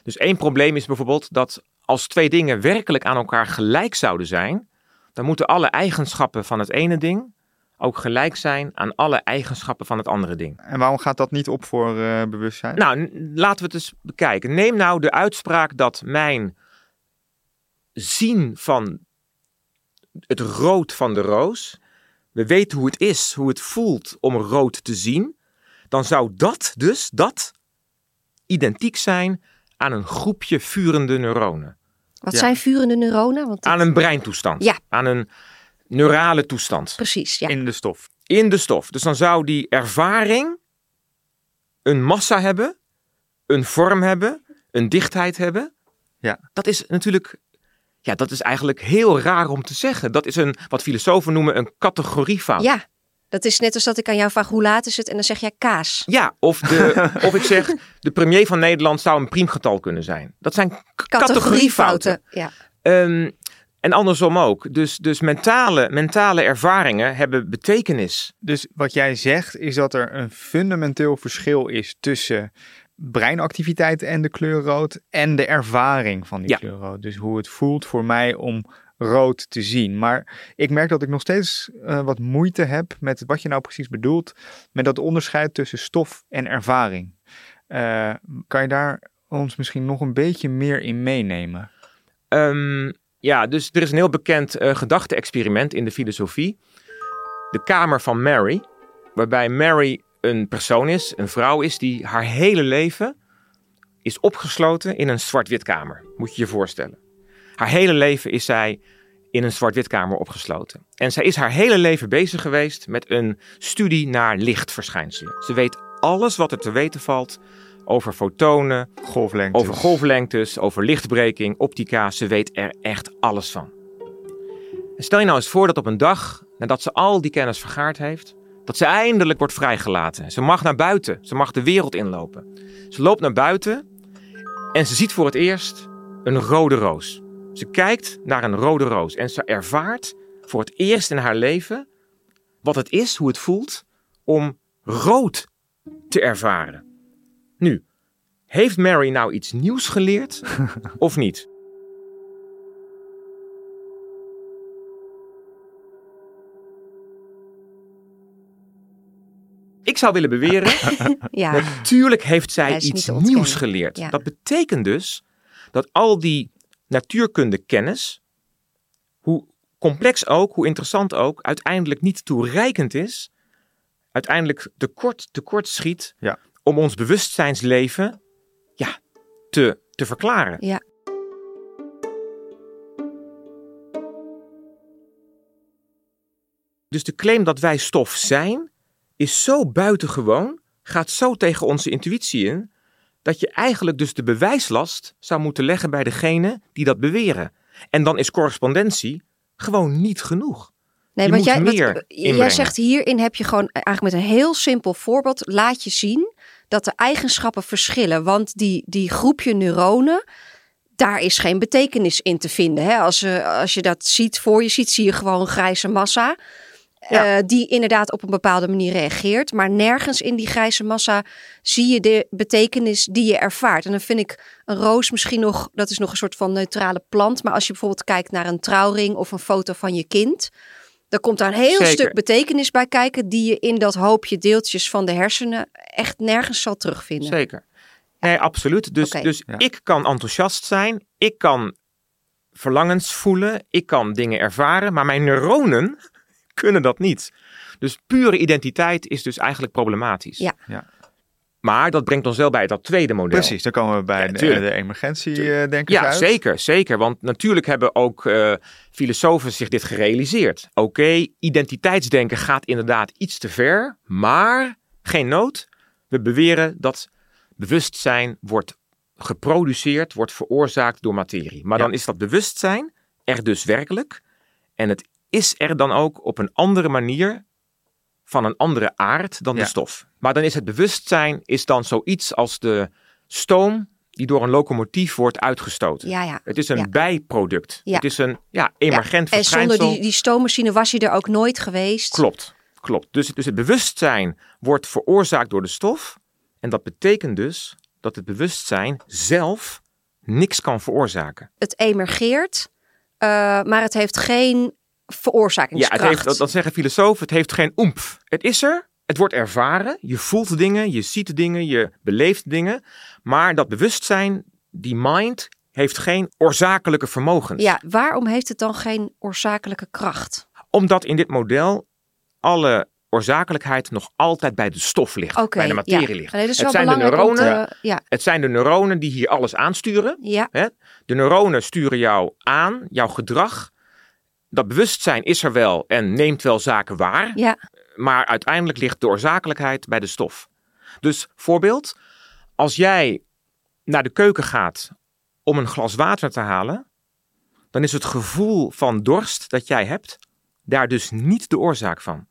Speaker 3: Dus één probleem is bijvoorbeeld dat als twee dingen werkelijk aan elkaar gelijk zouden zijn, dan moeten alle eigenschappen van het ene ding ook gelijk zijn aan alle eigenschappen van het andere ding.
Speaker 2: En waarom gaat dat niet op voor eh, bewustzijn?
Speaker 3: Nou, laten we het eens bekijken. Neem nou de uitspraak dat mijn zien van het rood van de roos. We weten hoe het is, hoe het voelt om rood te zien. Dan zou dat dus, dat, identiek zijn aan een groepje vurende neuronen.
Speaker 1: Wat
Speaker 2: Ja.
Speaker 1: zijn vurende neuronen? Want
Speaker 3: Aan een breintoestand.
Speaker 1: Ja.
Speaker 3: Aan een neurale toestand.
Speaker 1: Precies, ja.
Speaker 2: In de stof.
Speaker 3: in de stof. Dus dan zou die ervaring een massa hebben, een vorm hebben, een dichtheid hebben.
Speaker 2: Ja.
Speaker 3: Dat is natuurlijk, ja, dat is eigenlijk heel raar om te zeggen. Dat is een, wat filosofen noemen, een categoriefout.
Speaker 1: Ja, dat is net als dat ik aan jou vraag hoe laat is het en dan zeg jij kaas.
Speaker 3: Ja, of, de, of ik zeg, de premier van Nederland zou een priemgetal kunnen zijn. Dat zijn categoriefouten.
Speaker 1: Ja.
Speaker 3: Ehm, en andersom ook. Dus, dus mentale, mentale ervaringen hebben betekenis.
Speaker 2: Dus wat jij zegt is dat er een fundamenteel verschil is tussen breinactiviteit en de kleur rood en de ervaring van die
Speaker 3: Ja.
Speaker 2: kleur rood. Dus hoe het voelt voor mij om rood te zien. Maar ik merk dat ik nog steeds eh, wat moeite heb met wat je nou precies bedoelt met dat onderscheid tussen stof en ervaring. Eh, kan je daar ons misschien nog een beetje meer in meenemen?
Speaker 3: Ehm, ja, dus er is een heel bekend eh, gedachte-experiment in de filosofie. De kamer van Mary, waarbij Mary een persoon is, een vrouw is, die haar hele leven is opgesloten in een zwart-wit kamer. Moet je je voorstellen. Haar hele leven is zij in een zwart-wit kamer opgesloten. En zij is haar hele leven bezig geweest met een studie naar lichtverschijnselen. Ze weet alles wat er te weten valt over fotonen,
Speaker 2: Golflengtes.
Speaker 3: over golflengtes, over lichtbreking, optica. Ze weet er echt alles van. En stel je nou eens voor dat op een dag, nadat ze al die kennis vergaard heeft, dat ze eindelijk wordt vrijgelaten. Ze mag naar buiten. Ze mag de wereld inlopen. Ze loopt naar buiten en ze ziet voor het eerst een rode roos. Ze kijkt naar een rode roos en ze ervaart voor het eerst in haar leven wat het is, hoe het voelt om rood te ervaren. Nu, heeft Mary nou iets nieuws geleerd of niet? Ik zou willen beweren,
Speaker 1: Ja,
Speaker 3: natuurlijk heeft zij iets nieuws geleerd.
Speaker 1: Ja.
Speaker 3: Dat betekent dus dat al die natuurkunde kennis, hoe complex ook, hoe interessant ook, uiteindelijk niet toereikend is, uiteindelijk tekort, tekort schiet
Speaker 2: Ja.
Speaker 3: om ons bewustzijnsleven ja, te, te verklaren.
Speaker 1: ja.
Speaker 3: Dus de claim dat wij stof zijn, is zo buitengewoon, gaat zo tegen onze intuïtie in, dat je eigenlijk dus de bewijslast zou moeten leggen bij degene die dat beweren. En dan is correspondentie gewoon niet genoeg.
Speaker 1: Nee, want jij,
Speaker 3: meer
Speaker 1: wat, jij zegt hierin heb je gewoon eigenlijk met een heel simpel voorbeeld laat je zien dat de eigenschappen verschillen. Want die, die groepje neuronen, daar is geen betekenis in te vinden. Hè? Als, eh, als je dat ziet voor je ziet, zie je gewoon een grijze massa.
Speaker 3: Ja.
Speaker 1: eh, die inderdaad op een bepaalde manier reageert. Maar nergens in die grijze massa zie je de betekenis die je ervaart. En dan vind ik een roos misschien nog, dat is nog een soort van neutrale plant. Maar als je bijvoorbeeld kijkt naar een trouwring of een foto van je kind. Dan komt daar een heel
Speaker 3: Zeker.
Speaker 1: stuk betekenis bij kijken. Die je in dat hoopje deeltjes van de hersenen echt nergens zal terugvinden.
Speaker 3: Zeker. Nee, absoluut. Dus, dus
Speaker 2: Ja.
Speaker 3: ik kan enthousiast zijn, ik kan verlangens voelen, ik kan dingen ervaren, maar mijn neuronen kunnen dat niet. Dus pure identiteit is dus eigenlijk problematisch.
Speaker 1: Ja.
Speaker 2: Ja.
Speaker 3: Maar dat brengt ons wel bij dat tweede model.
Speaker 2: Precies, dan komen we bij
Speaker 3: Ja,
Speaker 2: de,
Speaker 3: tuurlijk.
Speaker 2: de emergentie-denkers
Speaker 3: Ja,
Speaker 2: uit.
Speaker 3: zeker, zeker. Want natuurlijk hebben ook eh, filosofen zich dit gerealiseerd. Oké, identiteitsdenken gaat inderdaad iets te ver, maar geen nood. We beweren dat bewustzijn wordt geproduceerd, wordt veroorzaakt door materie. Maar
Speaker 2: Ja.
Speaker 3: dan is dat bewustzijn er dus werkelijk. En het is er dan ook op een andere manier van een andere aard dan
Speaker 2: Ja.
Speaker 3: de stof. Maar dan is het bewustzijn is dan zoiets als de stoom die door een locomotief wordt uitgestoten.
Speaker 1: Ja, ja.
Speaker 3: Het is een
Speaker 1: Ja.
Speaker 3: bijproduct.
Speaker 1: Ja.
Speaker 3: Het is een ja, emergent
Speaker 1: En zonder die, die stoommachine was hij er ook nooit geweest.
Speaker 3: Klopt, klopt. Dus, dus het bewustzijn wordt veroorzaakt door de stof. En dat betekent dus dat het bewustzijn zelf niks kan veroorzaken.
Speaker 1: Het emergeert, eh, maar het heeft geen
Speaker 3: Ja,
Speaker 1: veroorzakingskracht.
Speaker 3: het heeft, dat, dat zeggen filosofen, het heeft geen oemf. Het is er, het wordt ervaren, je voelt dingen, je ziet dingen, je beleeft dingen. Maar dat bewustzijn, die mind, heeft geen oorzakelijke vermogens.
Speaker 1: Ja, waarom heeft het dan geen oorzakelijke kracht?
Speaker 3: Omdat in dit model alle oorzakelijkheid nog altijd bij de stof ligt, bij de materie
Speaker 1: ja.
Speaker 3: ligt.
Speaker 1: Nee,
Speaker 3: het zijn de neuronen,
Speaker 1: te- ja,
Speaker 3: Het zijn de neuronen die hier alles aansturen.
Speaker 1: ja,
Speaker 3: Hè? De neuronen sturen jou aan, jouw gedrag. Dat bewustzijn is er wel en neemt wel zaken waar.
Speaker 1: ja,
Speaker 3: Maar uiteindelijk ligt de oorzakelijkheid bij de stof. Dus voorbeeld, als jij naar de keuken gaat om een glas water te halen, dan is het gevoel van dorst dat jij hebt daar dus niet de oorzaak van.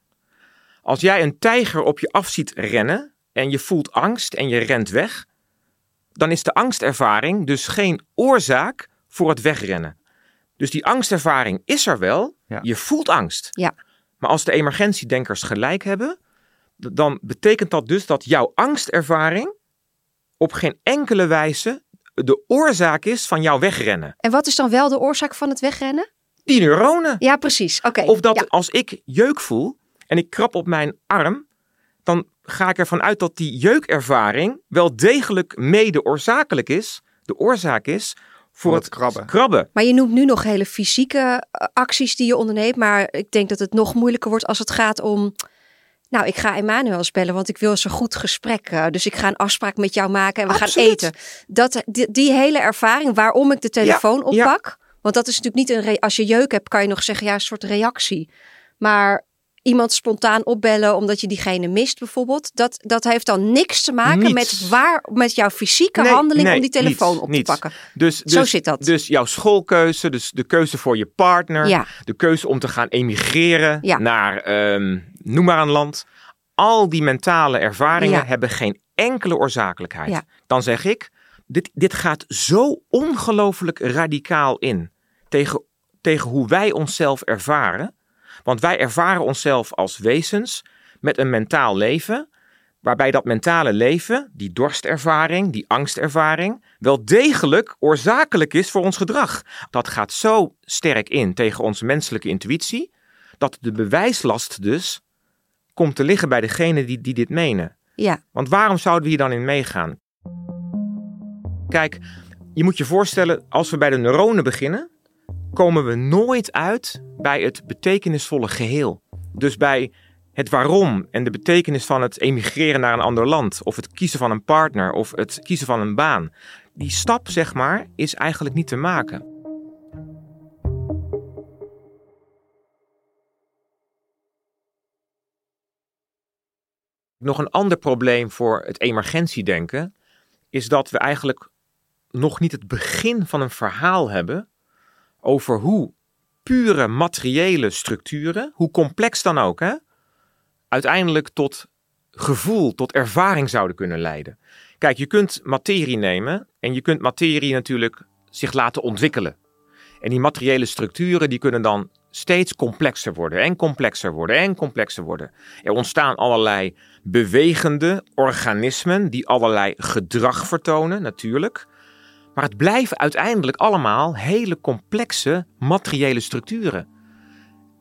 Speaker 3: Als jij een tijger op je af ziet rennen en je voelt angst en je rent weg, dan is de angstervaring dus geen oorzaak voor het wegrennen. Dus die angstervaring is er wel,
Speaker 2: Ja.
Speaker 3: je voelt angst.
Speaker 1: ja.
Speaker 3: Maar als de emergentiedenkers gelijk hebben, dan betekent dat dus dat jouw angstervaring op geen enkele wijze de oorzaak is van jouw wegrennen.
Speaker 1: En wat is dan wel de oorzaak van het wegrennen?
Speaker 3: Die neuronen.
Speaker 1: Ja, precies. Oké.
Speaker 3: Of dat
Speaker 1: ja.
Speaker 3: als ik jeuk voel en ik krap op mijn arm, dan ga ik ervan uit dat die jeukervaring wel degelijk mede oorzakelijk is. De oorzaak is voor,
Speaker 2: het
Speaker 3: het
Speaker 2: krabben.
Speaker 3: krabben.
Speaker 1: Maar je noemt nu nog hele fysieke eh, acties die je onderneemt. Maar ik denk dat het nog moeilijker wordt als het gaat om. Nou, ik ga Emmanuel eens bellen, want ik wil eens een goed gesprek. eh, dus ik ga een afspraak met jou maken en we
Speaker 3: Absoluut.
Speaker 1: gaan eten. Dat, die, die hele ervaring waarom ik de telefoon
Speaker 3: ja.
Speaker 1: oppak. Want dat is natuurlijk niet een. Re- als je jeuk hebt, kan je nog zeggen, ja, een soort reactie. Maar iemand spontaan opbellen omdat je diegene mist, bijvoorbeeld. Dat, dat heeft dan niks te maken
Speaker 3: Niets.
Speaker 1: met, waar, met jouw fysieke
Speaker 3: Nee,
Speaker 1: handeling
Speaker 3: nee,
Speaker 1: om die telefoon
Speaker 3: niets,
Speaker 1: op
Speaker 3: niets.
Speaker 1: te pakken.
Speaker 3: Dus,
Speaker 1: Zo
Speaker 3: dus-
Speaker 1: zit dat.
Speaker 3: Dus jouw schoolkeuze, dus de keuze voor je partner,
Speaker 1: Ja.
Speaker 3: de keuze om te gaan emigreren
Speaker 1: Ja.
Speaker 3: naar, ehm, noem maar een land. Al die mentale ervaringen
Speaker 1: Ja.
Speaker 3: hebben geen enkele oorzakelijkheid. Dan zeg ik, dit, dit gaat zo ongelooflijk radicaal in tegen, tegen hoe wij onszelf ervaren. Want wij ervaren onszelf als wezens met een mentaal leven waarbij dat mentale leven, die dorstervaring, die angstervaring, wel degelijk oorzakelijk is voor ons gedrag. Dat gaat zo sterk in tegen onze menselijke intuïtie, dat de bewijslast dus komt te liggen bij degene die, die dit menen.
Speaker 1: Ja,
Speaker 3: Want waarom zouden we hier dan in meegaan? Kijk, je moet je voorstellen, als we bij de neuronen beginnen, komen we nooit uit bij het betekenisvolle geheel. Dus bij het waarom en de betekenis van het emigreren naar een ander land, of het kiezen van een partner, of het kiezen van een baan. Die stap, zeg maar, is eigenlijk niet te maken. Nog een ander probleem voor het emergentiedenken is dat we eigenlijk nog niet het begin van een verhaal hebben over hoe pure materiële structuren, hoe complex dan ook, hè, uiteindelijk tot gevoel, tot ervaring zouden kunnen leiden. Kijk, je kunt materie nemen en je kunt materie natuurlijk zich laten ontwikkelen. En die materiële structuren die kunnen dan steeds complexer worden en complexer worden en complexer worden. Er ontstaan allerlei bewegende organismen die allerlei gedrag vertonen, natuurlijk. Maar het blijven uiteindelijk allemaal hele complexe materiële structuren.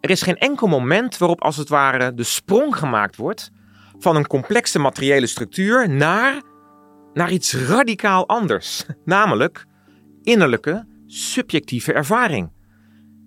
Speaker 3: Er is geen enkel moment waarop als het ware de sprong gemaakt wordt van een complexe materiële structuur naar, naar iets radicaal anders. Namelijk innerlijke, subjectieve ervaring.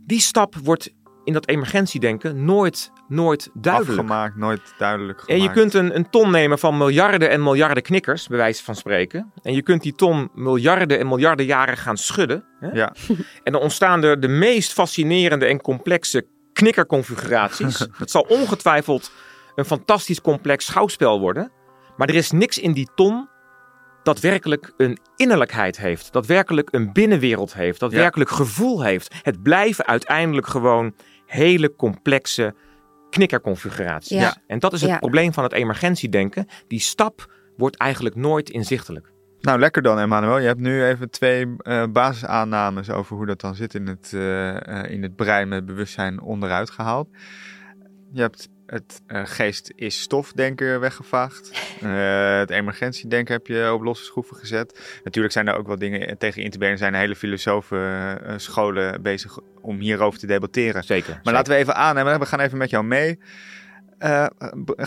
Speaker 3: Die stap wordt in dat emergentiedenken nooit, nooit duidelijk.
Speaker 2: Afgemaakt, nooit duidelijk
Speaker 3: En
Speaker 2: gemaakt.
Speaker 3: je kunt een, een ton nemen van miljarden en miljarden knikkers, bij wijze van spreken. En je kunt die ton miljarden en miljarden jaren gaan schudden. Hè?
Speaker 2: Ja,
Speaker 3: En dan ontstaan er de meest fascinerende en complexe knikkerconfiguraties. Het zal ongetwijfeld een fantastisch complex schouwspel worden. Maar er is niks in die ton dat werkelijk een innerlijkheid heeft. Dat werkelijk een binnenwereld heeft. Dat
Speaker 2: Ja.
Speaker 3: werkelijk gevoel heeft. Het blijven uiteindelijk gewoon hele complexe knikkerconfiguraties.
Speaker 1: Ja.
Speaker 3: En dat is het
Speaker 1: Ja.
Speaker 3: probleem van het emergentiedenken. Die stap wordt eigenlijk nooit inzichtelijk.
Speaker 2: Nou, lekker dan, Emmanuel. Je hebt nu even twee eh, basisaannames over hoe dat dan zit in het, eh, eh, in het brein met bewustzijn onderuit gehaald. Je hebt het eh, geest is stofdenken weggevaagd. Eh, het emergentiedenken heb je op losse schroeven gezet. Natuurlijk zijn er ook wel dingen tegen in te brengen. Er zijn hele filosofen eh, scholen bezig om hierover te debatteren.
Speaker 3: Zeker.
Speaker 2: Maar laten we even aannemen, we gaan even met jou mee.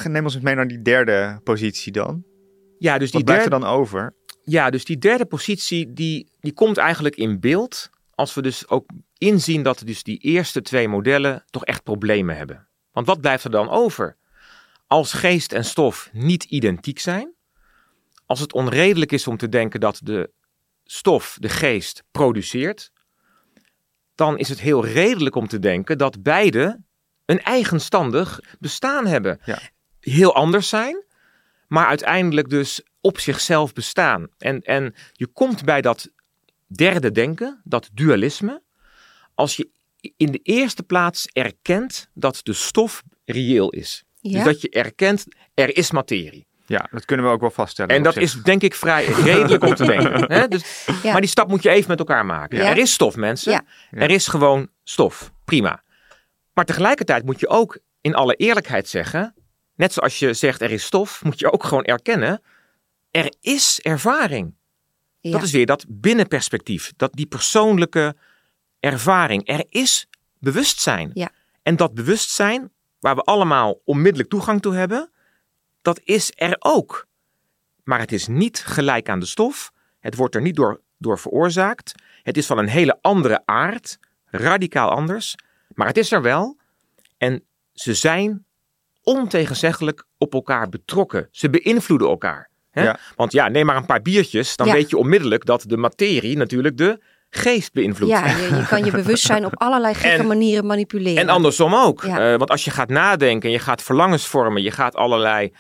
Speaker 2: Neem ons eens mee naar die derde positie dan.
Speaker 3: Ja, dus
Speaker 2: Wat
Speaker 3: die
Speaker 2: blijft
Speaker 3: derde,
Speaker 2: er dan over?
Speaker 3: Ja, dus die derde positie, die, die komt eigenlijk in beeld als we dus ook inzien dat dus die eerste twee modellen toch echt problemen hebben. Want wat blijft er dan over? Als geest en stof niet identiek zijn, als het onredelijk is om te denken dat de stof, de geest, produceert, dan is het heel redelijk om te denken dat beide een eigenstandig bestaan hebben.
Speaker 2: Ja.
Speaker 3: Heel anders zijn, maar uiteindelijk dus op zichzelf bestaan. En, en je komt bij dat derde denken, dat dualisme, als je in de eerste plaats erkent dat de stof reëel is.
Speaker 1: Ja.
Speaker 3: Dus dat je erkent, er is materie.
Speaker 2: Ja, dat kunnen we ook wel vaststellen.
Speaker 3: En dat
Speaker 2: zich.
Speaker 3: is denk ik vrij redelijk om te denken. Hè? Dus,
Speaker 1: Ja.
Speaker 3: Maar die stap moet je even met elkaar maken.
Speaker 1: Ja.
Speaker 3: Er is stof, mensen.
Speaker 1: Ja.
Speaker 3: Er is gewoon stof. Prima. Maar tegelijkertijd moet je ook in alle eerlijkheid zeggen, net zoals je zegt er is stof, moet je ook gewoon erkennen, er is ervaring.
Speaker 1: Ja.
Speaker 3: Dat is weer dat binnenperspectief, dat die persoonlijke ervaring. Er is bewustzijn.
Speaker 1: Ja.
Speaker 3: En dat bewustzijn, waar we allemaal onmiddellijk toegang toe hebben, dat is er ook. Maar het is niet gelijk aan de stof. Het wordt er niet door, door veroorzaakt. Het is van een hele andere aard, radicaal anders. Maar het is er wel. En ze zijn ontegenzeggelijk op elkaar betrokken. Ze beïnvloeden elkaar. Hè?
Speaker 2: Ja.
Speaker 3: Want ja, neem maar een paar biertjes, dan
Speaker 1: Ja.
Speaker 3: weet je onmiddellijk dat de materie natuurlijk de geest beïnvloedt.
Speaker 1: Ja, je, je kan je bewustzijn op allerlei gekke
Speaker 3: En-
Speaker 1: manieren manipuleren.
Speaker 3: En andersom ook.
Speaker 1: Ja.
Speaker 3: Eh, want als je gaat nadenken, je gaat verlangens vormen, je gaat allerlei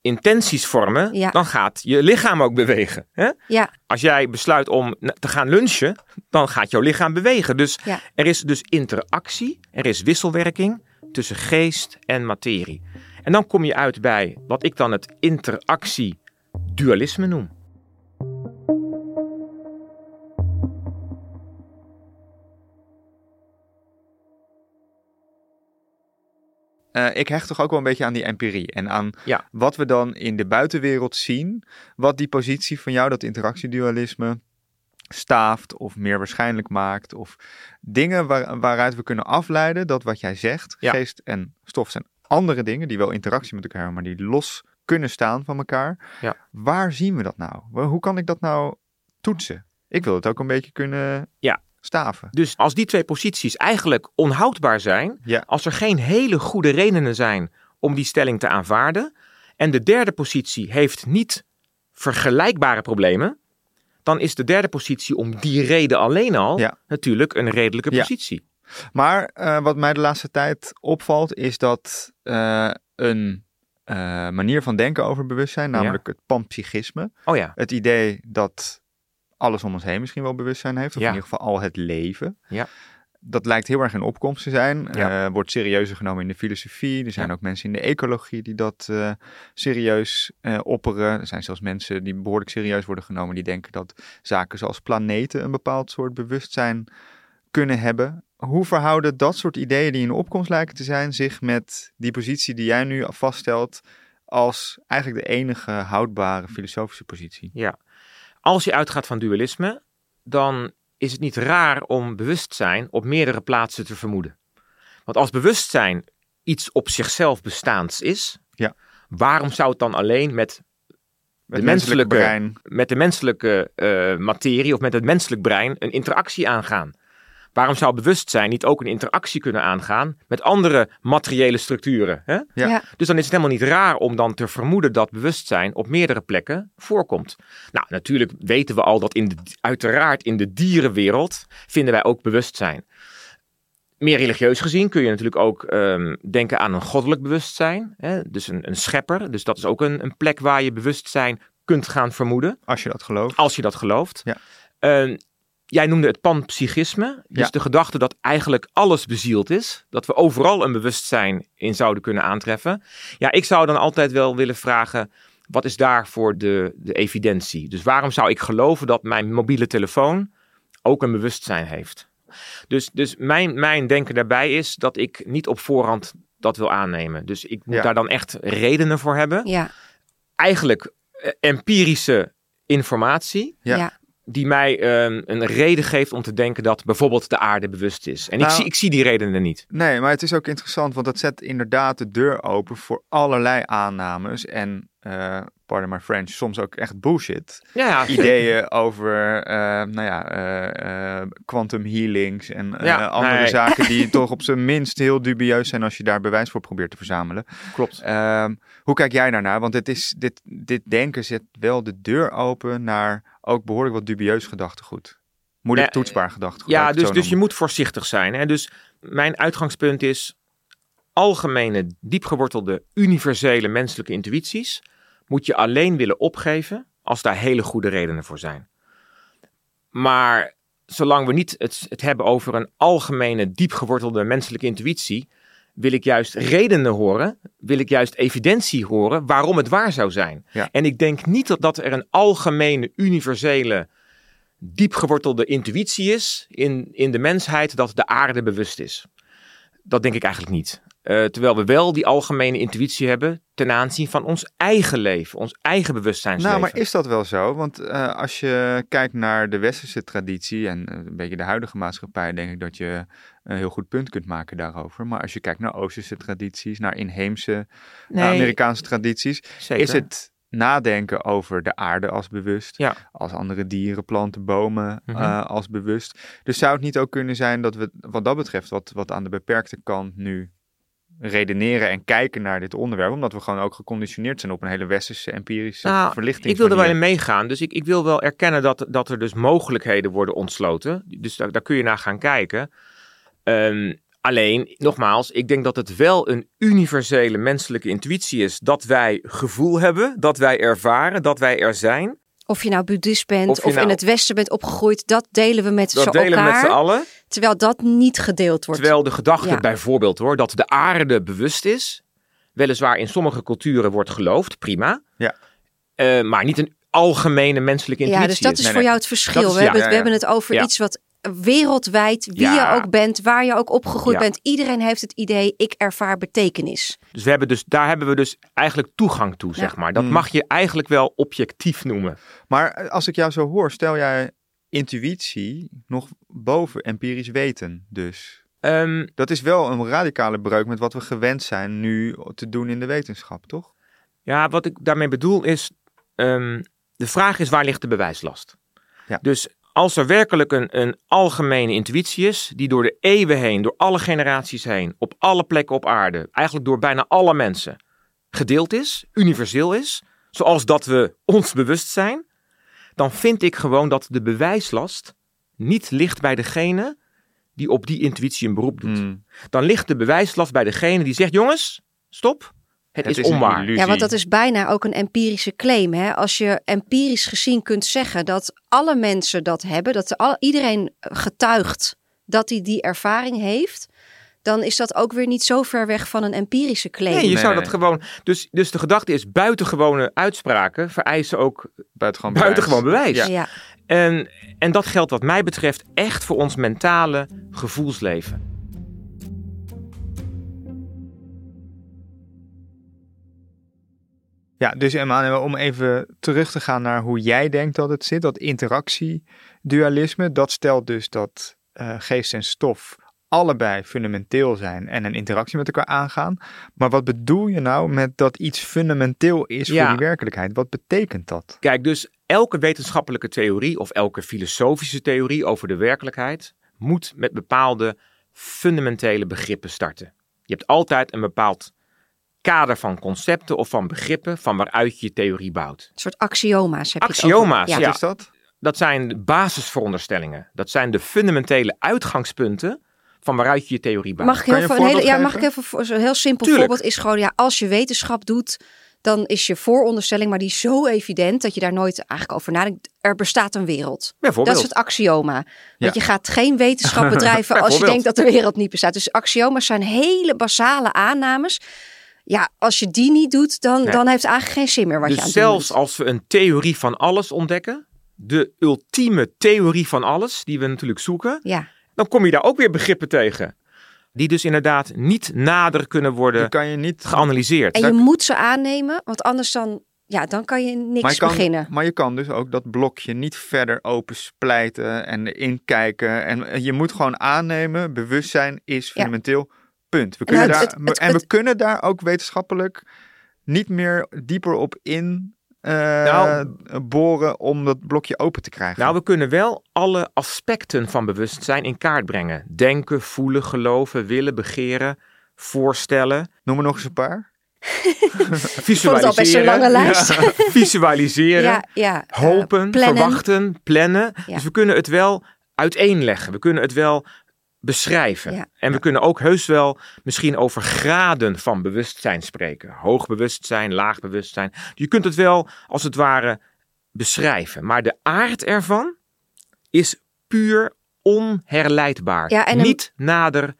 Speaker 3: intenties vormen,
Speaker 1: Ja.
Speaker 3: dan gaat je lichaam ook bewegen. Hè?
Speaker 1: Ja,
Speaker 3: Als jij besluit om te gaan lunchen, dan gaat jouw lichaam bewegen. Dus
Speaker 1: Ja.
Speaker 3: er is dus interactie, er is wisselwerking tussen geest en materie. En dan kom je uit bij wat ik dan het interactie-dualisme noem.
Speaker 2: Eh, ik hecht toch ook wel een beetje aan die empirie en aan
Speaker 3: Ja.
Speaker 2: wat we dan in de buitenwereld zien, wat die positie van jou, dat interactiedualisme, staaft of meer waarschijnlijk maakt. Of dingen waar, waaruit we kunnen afleiden dat wat jij zegt,
Speaker 3: Ja.
Speaker 2: geest en stof zijn andere dingen die wel interactie met elkaar hebben, maar die los kunnen staan van elkaar.
Speaker 3: Ja.
Speaker 2: Waar zien we dat nou? Hoe kan ik dat nou toetsen? Ik wil het ook een beetje kunnen
Speaker 3: Ja.
Speaker 2: Staven.
Speaker 3: Dus als die twee posities eigenlijk onhoudbaar zijn,
Speaker 2: Ja.
Speaker 3: als er geen hele goede redenen zijn om die stelling te aanvaarden, en de derde positie heeft niet vergelijkbare problemen, dan is de derde positie om die reden alleen al
Speaker 2: Ja.
Speaker 3: natuurlijk een redelijke
Speaker 2: Ja.
Speaker 3: positie.
Speaker 2: Maar eh, wat mij de laatste tijd opvalt, is dat eh, een eh, manier van denken over bewustzijn, namelijk het panpsychisme,
Speaker 3: Oh ja,
Speaker 2: het idee dat alles om ons heen misschien wel bewustzijn heeft, of
Speaker 3: Ja.
Speaker 2: in ieder geval al het leven.
Speaker 3: Ja.
Speaker 2: Dat lijkt heel erg in opkomst te zijn.
Speaker 3: Ja.
Speaker 2: Eh, wordt serieuzer genomen in de filosofie. Er zijn ook mensen in de ecologie die dat eh, serieus eh, opperen. Er zijn zelfs mensen die behoorlijk serieus worden genomen. Die denken dat zaken zoals planeten een bepaald soort bewustzijn kunnen hebben. Hoe verhouden dat soort ideeën die in opkomst lijken te zijn zich met die positie die jij nu vaststelt als eigenlijk de enige houdbare filosofische positie?
Speaker 3: ja. Als je uitgaat van dualisme, dan is het niet raar om bewustzijn op meerdere plaatsen te vermoeden. Want als bewustzijn iets op zichzelf bestaans is,
Speaker 2: Ja.
Speaker 3: waarom zou het dan alleen met
Speaker 2: Het
Speaker 3: De menselijke-
Speaker 2: brein.
Speaker 3: met de menselijke eh, materie of met het menselijk brein een interactie aangaan. Waarom zou bewustzijn niet ook een interactie kunnen aangaan met andere materiële structuren? Hè?
Speaker 2: Ja.
Speaker 1: Ja.
Speaker 3: Dus dan is het helemaal niet raar om dan te vermoeden dat bewustzijn op meerdere plekken voorkomt. Nou, natuurlijk weten we al dat in de, uiteraard in de dierenwereld vinden wij ook bewustzijn. meer religieus gezien kun je natuurlijk ook ehm, denken aan een goddelijk bewustzijn. Hè? Dus een, een schepper. Dus dat is ook een, een plek waar je bewustzijn kunt gaan vermoeden.
Speaker 2: Als je dat gelooft.
Speaker 3: Als je dat gelooft.
Speaker 2: Ja.
Speaker 3: Ehm, jij noemde het panpsychisme. Dus
Speaker 2: Ja.
Speaker 3: de gedachte dat eigenlijk alles bezield is. Dat we overal een bewustzijn in zouden kunnen aantreffen. Ja, ik zou dan altijd wel willen vragen. Wat is daarvoor de, de evidentie? Dus waarom zou ik geloven dat mijn mobiele telefoon ook een bewustzijn heeft? Dus, dus mijn, mijn denken daarbij is dat ik niet op voorhand dat wil aannemen. Dus ik moet
Speaker 2: Ja.
Speaker 3: daar dan echt redenen voor hebben.
Speaker 1: Ja,
Speaker 3: Eigenlijk eh, empirische informatie
Speaker 2: Ja.
Speaker 3: Die mij ehm, een reden geeft om te denken dat bijvoorbeeld de aarde bewust is. En ik,
Speaker 2: Nou-
Speaker 3: zie, ik zie die redenen niet.
Speaker 2: Nee, maar het is ook interessant, want dat zet inderdaad de deur open voor allerlei aannames. En, eh pardon my French, soms ook echt bullshit.
Speaker 3: Ja, ja.
Speaker 2: Ideeën over, eh, nou ja, eh, eh, quantum healings en
Speaker 3: Ja,
Speaker 2: andere
Speaker 3: nee.
Speaker 2: zaken die toch op zijn minst heel dubieus zijn als je daar bewijs voor probeert te verzamelen.
Speaker 3: klopt.
Speaker 2: Ehm, hoe kijk jij daarnaar? Want dit, is, dit, dit denken zet wel de deur open naar ook behoorlijk wat dubieus gedachtegoed. Moeilijk
Speaker 3: Ja,
Speaker 2: toetsbaar gedachtegoed.
Speaker 3: Ja, dus, dus je moet voorzichtig zijn. Hè? Dus mijn uitgangspunt is algemene, diepgewortelde, universele menselijke intuïties moet je alleen willen opgeven als daar hele goede redenen voor zijn. Maar zolang we niet het, het hebben over een algemene, diepgewortelde menselijke intuïtie, wil ik juist redenen horen, wil ik juist evidentie horen waarom het waar zou zijn.
Speaker 2: Ja.
Speaker 3: En ik denk niet dat, dat er een algemene, universele, diepgewortelde intuïtie is in, in de mensheid dat de aarde bewust is. Dat denk ik eigenlijk niet. Eh, terwijl we wel die algemene intuïtie hebben ten aanzien van ons eigen leven, ons eigen bewustzijnsleven.
Speaker 2: Nou, maar is dat wel zo? Want eh, als je kijkt naar de westerse traditie en eh, een beetje de huidige maatschappij, denk ik dat je een heel goed punt kunt maken daarover. Maar als je kijkt naar Oosterse tradities, naar inheemse Amerikaanse tradities,
Speaker 3: zeker.
Speaker 2: is het nadenken over de aarde als bewust,
Speaker 3: Ja.
Speaker 2: als andere dieren, planten, bomen
Speaker 3: Mhm.
Speaker 2: eh, als bewust. Dus zou het niet ook kunnen zijn dat we wat dat betreft, wat, wat aan de beperkte kant nu redeneren en kijken naar dit onderwerp, omdat we gewoon ook geconditioneerd zijn op een hele westerse empirische
Speaker 3: Nou,
Speaker 2: verlichting.
Speaker 3: Ik wil er wel in meegaan. Dus ik, ik wil wel erkennen dat, dat er dus mogelijkheden worden ontsloten. Dus daar, daar kun je naar gaan kijken. Ehm, alleen, nogmaals, ik denk dat het wel een universele menselijke intuïtie is. Dat wij gevoel hebben, dat wij ervaren, dat wij er zijn.
Speaker 1: Of je nou boeddhist bent
Speaker 3: Of
Speaker 1: of,
Speaker 3: je nou-
Speaker 1: in het westen bent opgegroeid, dat delen we met
Speaker 3: Dat
Speaker 1: z'n
Speaker 3: delen we met z'n allen.
Speaker 1: Terwijl dat niet gedeeld wordt.
Speaker 3: Terwijl de gedachte
Speaker 1: Ja.
Speaker 3: bijvoorbeeld hoor, dat de aarde bewust is. Weliswaar in sommige culturen wordt geloofd, prima.
Speaker 2: Ja.
Speaker 3: Eh, maar niet een algemene menselijke intuïtie
Speaker 1: ja, dus dat is
Speaker 3: is.
Speaker 2: Nee,
Speaker 1: voor
Speaker 2: nee.
Speaker 1: jou het verschil.
Speaker 3: Dat is-
Speaker 1: we,
Speaker 3: ja,
Speaker 1: hebben,
Speaker 2: ja,
Speaker 1: we
Speaker 2: ja.
Speaker 1: hebben het over
Speaker 3: Ja.
Speaker 1: iets wat wereldwijd, wie
Speaker 3: Ja.
Speaker 1: je ook bent, waar je ook opgegroeid
Speaker 3: Ja.
Speaker 1: bent. Iedereen heeft het idee, ik ervaar betekenis.
Speaker 3: Dus, we hebben dus daar hebben we dus eigenlijk toegang toe, zeg maar. Dat
Speaker 2: Mm.
Speaker 3: mag je eigenlijk wel objectief noemen.
Speaker 2: Maar eh, als ik jou zo hoor, stel jij intuïtie nog boven empirisch weten dus.
Speaker 3: Ehm,
Speaker 2: Dat is wel een radicale breuk met wat we gewend zijn nu te doen in de wetenschap, toch?
Speaker 3: ja, wat ik daarmee bedoel is, ehm, de vraag is waar ligt de bewijslast?
Speaker 2: Ja.
Speaker 3: Dus als er werkelijk een, een algemene intuïtie is, die door de eeuwen heen, door alle generaties heen, op alle plekken op aarde, eigenlijk door bijna alle mensen, gedeeld is, universeel is, zoals dat we ons bewust zijn, dan vind ik gewoon dat de bewijslast niet ligt bij degene die op die intuïtie een beroep doet.
Speaker 2: Hmm.
Speaker 3: Dan ligt de bewijslast bij degene die zegt: jongens, stop, het, is,
Speaker 2: een
Speaker 3: onwaar.
Speaker 1: Ja, want dat is bijna ook een empirische claim. Hè? Als je empirisch gezien kunt zeggen dat alle mensen dat hebben, dat al, iedereen getuigt dat hij die ervaring heeft, dan is dat ook weer niet zo ver weg van een empirische claim.
Speaker 3: Nee, je
Speaker 2: Nee,
Speaker 3: zou dat gewoon. Dus, dus de gedachte is: buitengewone uitspraken vereisen ook
Speaker 2: buitengewoon
Speaker 3: buitengewoon bewijs.
Speaker 2: Ja.
Speaker 1: Ja.
Speaker 3: En, en dat geldt, wat mij betreft, echt voor ons mentale gevoelsleven.
Speaker 2: Ja, dus Emmanuel, om even terug te gaan naar hoe jij denkt dat het zit, dat interactiedualisme, dat stelt dus dat eh, geest en stof allebei fundamenteel zijn en een interactie met elkaar aangaan. Maar wat bedoel je nou met dat iets fundamenteel is
Speaker 3: Ja.
Speaker 2: voor die werkelijkheid? Wat betekent dat?
Speaker 3: Kijk, dus elke wetenschappelijke theorie of elke filosofische theorie over de werkelijkheid moet met bepaalde fundamentele begrippen starten. Je hebt altijd een bepaald kader van concepten of van begrippen van waaruit je je theorie bouwt.
Speaker 1: Een soort axioma's. Heb je het
Speaker 3: Axioma's, ja.
Speaker 2: Wat is dat?
Speaker 3: Dat zijn de basisveronderstellingen. Dat zijn de fundamentele uitgangspunten van waaruit je je theorie bouwt.
Speaker 1: Mag ik heel,
Speaker 2: Kan je een
Speaker 1: een hele, ja, mag ik even voor- zo'n heel simpel
Speaker 3: Tuurlijk.
Speaker 1: voorbeeld is gewoon ja, als je wetenschap doet, dan is je vooronderstelling, maar die is zo evident dat je daar nooit eigenlijk over nadenkt. Er bestaat een wereld.
Speaker 3: Bijvoorbeeld.
Speaker 1: Dat is het axioma.
Speaker 2: Ja.
Speaker 1: Want je gaat geen wetenschap bedrijven als je denkt dat de wereld niet bestaat. Dus axioma's zijn hele basale aannames. Ja, als je die niet doet, dan,
Speaker 3: Nee.
Speaker 1: dan heeft het eigenlijk geen zin meer wat je aan
Speaker 3: dus
Speaker 1: het doen
Speaker 3: zelfs als we een theorie van alles ontdekken, de ultieme theorie van alles, die we natuurlijk zoeken,
Speaker 1: Ja,
Speaker 3: dan kom je daar ook weer begrippen tegen. Die dus inderdaad niet nader kunnen
Speaker 2: Die
Speaker 3: worden
Speaker 2: kan je niet
Speaker 3: geanalyseerd.
Speaker 1: en je moet ze aannemen, want anders dan, ja, dan kan je niks
Speaker 2: maar je, kan,
Speaker 1: beginnen.
Speaker 2: maar je kan dus ook dat blokje niet verder open splijten en erin kijken. En je moet gewoon aannemen, bewustzijn is fundamenteel, punt. We
Speaker 1: Nou,
Speaker 2: kunnen
Speaker 1: het-
Speaker 2: daar,
Speaker 1: het- het-
Speaker 2: en we
Speaker 1: het-
Speaker 2: kunnen daar ook wetenschappelijk niet meer dieper op in eh,
Speaker 3: Nou-
Speaker 2: boren om dat blokje open te krijgen.
Speaker 3: Nou, we kunnen wel alle aspecten van bewustzijn in kaart brengen. Denken, voelen, geloven, willen, begeren, voorstellen,
Speaker 2: Noem er nog eens een paar.
Speaker 3: visualiseren.
Speaker 1: al best een lange lijst.
Speaker 3: Ja, visualiseren,
Speaker 1: Ja, ja.
Speaker 3: hopen,
Speaker 1: plannen.
Speaker 3: verwachten, plannen.
Speaker 1: Ja.
Speaker 3: Dus we kunnen het wel uiteenleggen. We kunnen het wel beschrijven.
Speaker 1: Ja.
Speaker 3: En we kunnen ook heus wel misschien over graden van bewustzijn spreken. Hoog bewustzijn, laag bewustzijn. Je kunt het wel als het ware beschrijven. Maar de aard ervan is puur onherleidbaar.
Speaker 1: Ja, en een-
Speaker 3: Niet nader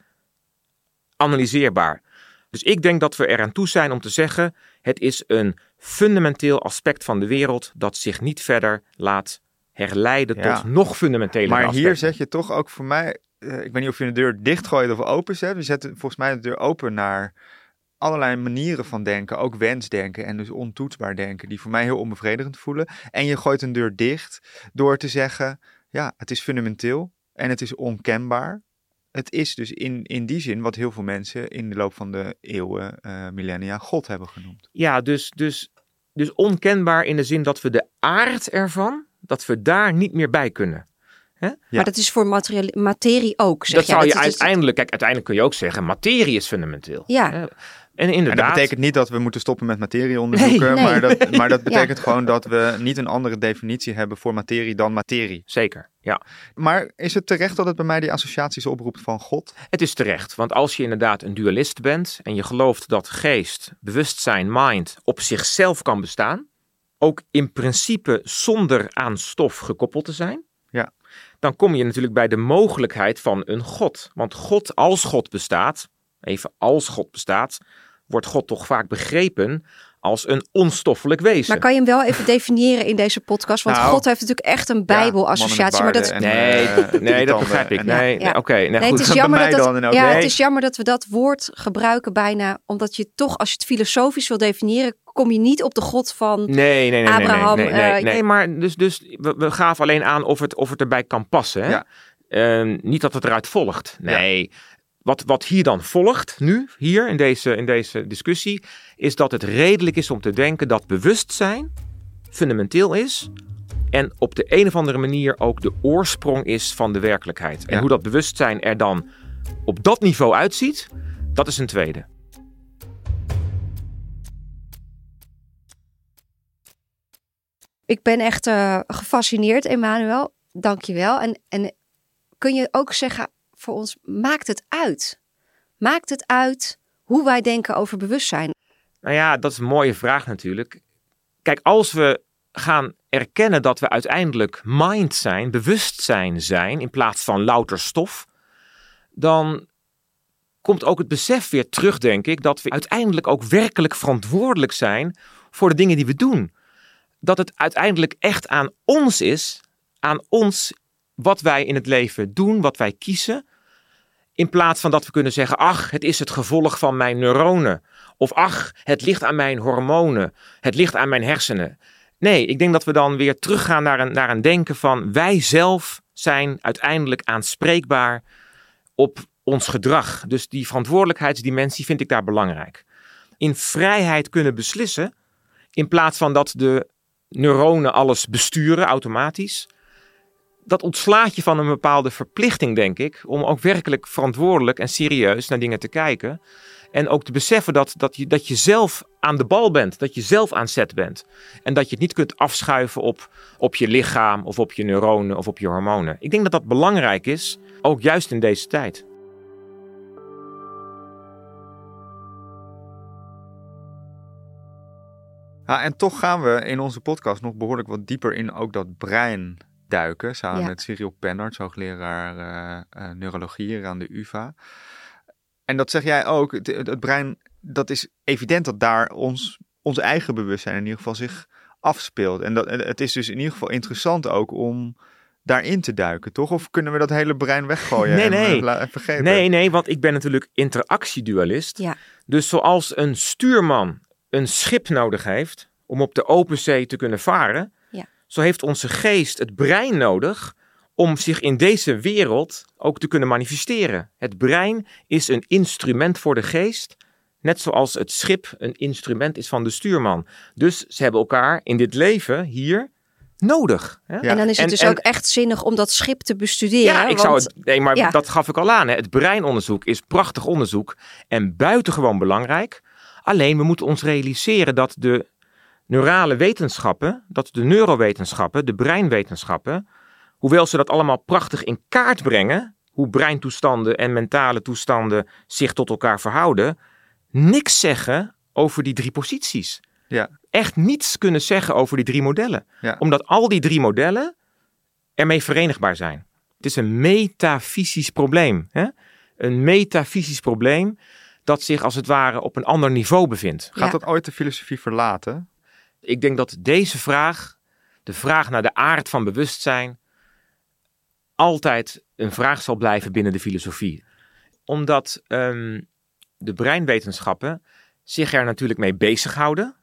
Speaker 3: analyseerbaar. Dus ik denk dat we eraan toe zijn om te zeggen: het is een fundamenteel aspect van de wereld dat zich niet verder laat herleiden
Speaker 2: Ja.
Speaker 3: tot nog fundamentele
Speaker 2: Maar
Speaker 3: aspecten.
Speaker 2: hier zet je toch ook voor mij, eh, ik weet niet of je de deur dichtgooit of open zet. We zetten volgens mij de deur open naar allerlei manieren van denken, ook wensdenken en dus ontoetsbaar denken, die voor mij heel onbevredigend voelen. En je gooit een deur dicht door te zeggen, ja, het is fundamenteel en het is onkenbaar. Het is dus in, in die zin wat heel veel mensen in de loop van de eeuwen, eh, millennia, God hebben genoemd.
Speaker 3: Ja, dus, dus, dus onkenbaar in de zin dat we de aard ervan, dat we daar niet meer bij kunnen.
Speaker 2: Ja.
Speaker 1: Maar dat is voor materie ook, zeg
Speaker 3: dat
Speaker 1: jij.
Speaker 3: zou je
Speaker 1: Dat
Speaker 3: uiteindelijk, kijk, uiteindelijk kun je ook zeggen, materie is fundamenteel.
Speaker 1: Ja.
Speaker 3: Hè? En
Speaker 2: En
Speaker 3: inderdaad.
Speaker 2: dat betekent niet dat we moeten stoppen met materie onderzoeken,
Speaker 1: Nee, nee.
Speaker 2: Maar, dat, maar dat
Speaker 1: Ja.
Speaker 2: betekent gewoon dat we niet een andere definitie hebben voor materie dan materie.
Speaker 3: Zeker, ja.
Speaker 2: Maar is het terecht dat het bij mij die associaties oproept van God?
Speaker 3: Het is terecht, want als je inderdaad een dualist bent en je gelooft dat geest, bewustzijn, mind op zichzelf kan bestaan, ook in principe zonder aan stof gekoppeld te zijn. Dan kom je natuurlijk bij de mogelijkheid van een God. Want God, als God bestaat, even als God bestaat, wordt God toch vaak begrepen als een onstoffelijk wezen.
Speaker 1: Maar kan je hem wel even definiëren in deze podcast? Want
Speaker 2: Nou,
Speaker 1: God heeft natuurlijk echt een bijbelassociatie. maar dat,
Speaker 2: En,
Speaker 3: Nee,
Speaker 2: eh,
Speaker 3: nee, dat begrijp ik.
Speaker 2: en-
Speaker 3: Nee,
Speaker 1: Ja.
Speaker 3: nee, oké. nee,
Speaker 1: nee,
Speaker 3: goed.
Speaker 1: het is
Speaker 2: Bij
Speaker 1: jammer dat, ja,
Speaker 3: Nee.
Speaker 1: het is jammer dat we dat woord gebruiken bijna. Omdat je toch, als je het filosofisch wil definiëren, kom je niet op de God van...
Speaker 3: Nee, nee, nee, nee,
Speaker 1: Abraham,
Speaker 3: nee, nee, nee,
Speaker 1: eh,
Speaker 3: nee, maar dus, dus we, we gaven alleen aan of het, of het erbij kan passen. Hè?
Speaker 2: Ja.
Speaker 3: Ehm, niet dat het eruit volgt. Nee. Wat, wat hier dan volgt, nu, hier in deze, in deze discussie, is dat het redelijk is om te denken dat bewustzijn fundamenteel is. En op de een of andere manier ook de oorsprong is van de werkelijkheid. En
Speaker 2: Ja.
Speaker 3: hoe dat bewustzijn er dan op dat niveau uitziet, dat is een tweede.
Speaker 1: Ik ben echt eh, gefascineerd, Emmanuel. Dank je wel. En, en kun je ook zeggen voor ons, maakt het uit? Maakt het uit hoe wij denken over bewustzijn?
Speaker 3: Nou ja, dat is een mooie vraag natuurlijk. Kijk, als we gaan erkennen dat we uiteindelijk mind zijn, bewustzijn zijn, in plaats van louter stof, dan komt ook het besef weer terug, denk ik, dat we uiteindelijk ook werkelijk verantwoordelijk zijn voor de dingen die we doen. Dat het uiteindelijk echt aan ons is, aan ons wat wij in het leven doen, wat wij kiezen. In plaats van dat we kunnen zeggen, ach, het is het gevolg van mijn neuronen. Of ach, het ligt aan mijn hormonen. Het ligt aan mijn hersenen. Nee, ik denk dat we dan weer teruggaan naar een, naar een denken van wij zelf zijn uiteindelijk aanspreekbaar op ons gedrag. Dus die verantwoordelijkheidsdimensie vind ik daar belangrijk. In vrijheid kunnen beslissen, in plaats van dat de neuronen alles besturen automatisch. Dat ontslaat je van een bepaalde verplichting, denk ik, om ook werkelijk verantwoordelijk en serieus naar dingen te kijken. En ook te beseffen dat, dat, je, dat je zelf aan de bal bent, dat je zelf aan zet bent. En dat je het niet kunt afschuiven op, op je lichaam of op je neuronen of op je hormonen. Ik denk dat dat belangrijk is, ook juist in deze tijd.
Speaker 2: Ja, en toch gaan we in onze podcast nog behoorlijk wat dieper in ook dat brein duiken. Samen
Speaker 1: Ja.
Speaker 2: met Cyril Pennerts, hoogleraar eh, eh, neurologie hier aan de UvA. En dat zeg jij ook, het, het brein, dat is evident dat daar ons, ons eigen bewustzijn in ieder geval zich afspeelt. En dat, het is dus in ieder geval interessant ook om daarin te duiken, toch? Of kunnen we dat hele brein weggooien?
Speaker 3: Nee,
Speaker 2: en,
Speaker 3: nee.
Speaker 2: en vergeten?
Speaker 3: Nee, nee, want ik ben natuurlijk interactiedualist.
Speaker 1: Ja.
Speaker 3: Dus zoals een stuurman een schip nodig heeft om op de open zee te kunnen varen,
Speaker 1: Ja.
Speaker 3: zo heeft onze geest het brein nodig om zich in deze wereld ook te kunnen manifesteren. Het brein is een instrument voor de geest, net zoals het schip een instrument is van de stuurman. Dus ze hebben elkaar in dit leven hier nodig. Hè?
Speaker 2: Ja.
Speaker 1: En dan is het
Speaker 3: En-
Speaker 1: dus
Speaker 3: en-
Speaker 1: ook echt zinnig om dat schip te bestuderen.
Speaker 3: Ja, ik zou het. Nee, maar
Speaker 1: ja.
Speaker 3: dat gaf ik al aan. Hè. Het breinonderzoek is prachtig onderzoek en buitengewoon belangrijk. Alleen we moeten ons realiseren dat de neurale wetenschappen, dat de neurowetenschappen, de breinwetenschappen, hoewel ze dat allemaal prachtig in kaart brengen, hoe breintoestanden en mentale toestanden zich tot elkaar verhouden, niks zeggen over die drie posities.
Speaker 2: Ja.
Speaker 3: Echt niets kunnen zeggen over die drie modellen.
Speaker 2: Ja.
Speaker 3: Omdat al die drie modellen ermee verenigbaar zijn. Het is een metafysisch probleem. Hè? Een metafysisch probleem dat zich als het ware op een ander niveau bevindt.
Speaker 2: Gaat
Speaker 1: Ja.
Speaker 2: dat ooit de filosofie verlaten?
Speaker 3: Ik denk dat deze vraag, de vraag naar de aard van bewustzijn, altijd een vraag zal blijven binnen de filosofie. Omdat ehm, de breinwetenschappen zich er natuurlijk mee bezighouden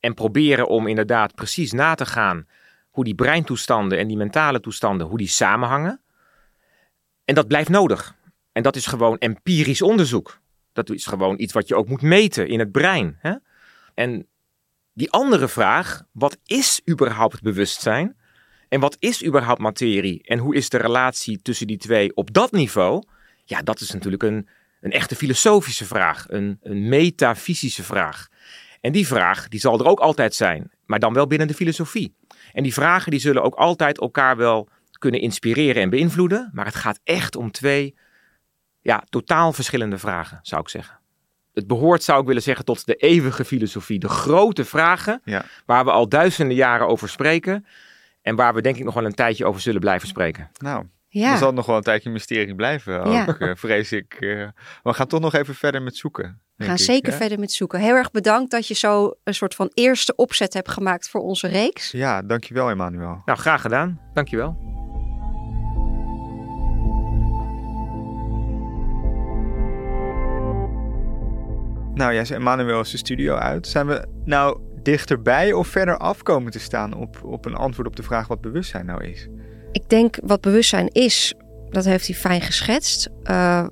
Speaker 3: en proberen om inderdaad precies na te gaan hoe die breintoestanden en die mentale toestanden, hoe die samenhangen. En dat blijft nodig. En dat is gewoon empirisch onderzoek. Dat is gewoon iets wat je ook moet meten in het brein. Hè? En die andere vraag, wat is überhaupt bewustzijn? En wat is überhaupt materie? En hoe is de relatie tussen die twee op dat niveau? Ja, dat is natuurlijk een, een echte filosofische vraag, een, een metafysische vraag. En die vraag, die zal er ook altijd zijn, maar dan wel binnen de filosofie. En die vragen, die zullen ook altijd elkaar wel kunnen inspireren en beïnvloeden. Maar het gaat echt om twee, ja, totaal verschillende vragen, zou ik zeggen. Het behoort, zou ik willen zeggen, tot de eeuwige filosofie. De grote vragen
Speaker 2: Ja.
Speaker 3: waar we al duizenden jaren over spreken. En waar we denk ik nog wel een tijdje over zullen blijven spreken.
Speaker 2: Nou,
Speaker 1: ja.
Speaker 2: dan zal nog wel een tijdje een mysterie blijven, ook,
Speaker 1: Ja.
Speaker 2: eh, vrees ik. eh. we gaan toch nog even verder met zoeken.
Speaker 1: We gaan
Speaker 2: ik,
Speaker 1: zeker
Speaker 2: hè?
Speaker 1: verder met zoeken. Heel erg bedankt dat je zo een soort van eerste opzet hebt gemaakt voor onze reeks.
Speaker 2: Ja, dankjewel Emmanuel.
Speaker 3: Nou, graag gedaan. Dankjewel.
Speaker 2: Nou, jij zei Emmanuel is de studio uit. Zijn we nou dichterbij of verder af komen te staan op, op een antwoord op de vraag wat bewustzijn nou is?
Speaker 1: Ik denk wat bewustzijn is, dat heeft hij fijn geschetst. Eh,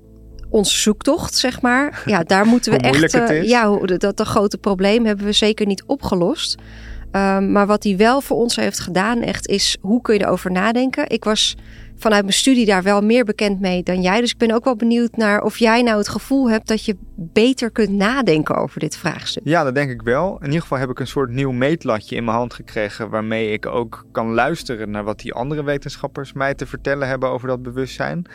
Speaker 1: onze zoektocht, zeg maar. Ja, daar moeten we echt.
Speaker 2: is.
Speaker 1: ja, dat, dat grote probleem hebben we zeker niet opgelost. Ehm, maar wat hij wel voor ons heeft gedaan, echt, is hoe kun je erover nadenken. Ik was vanuit mijn studie daar wel meer bekend mee dan jij. Dus ik ben ook wel benieuwd naar of jij nou het gevoel hebt dat je beter kunt nadenken over dit vraagstuk.
Speaker 2: Ja, dat denk ik wel. In ieder geval heb ik een soort nieuw meetlatje in mijn hand gekregen. waarmee ik ook kan luisteren naar wat die andere wetenschappers mij te vertellen hebben over dat bewustzijn.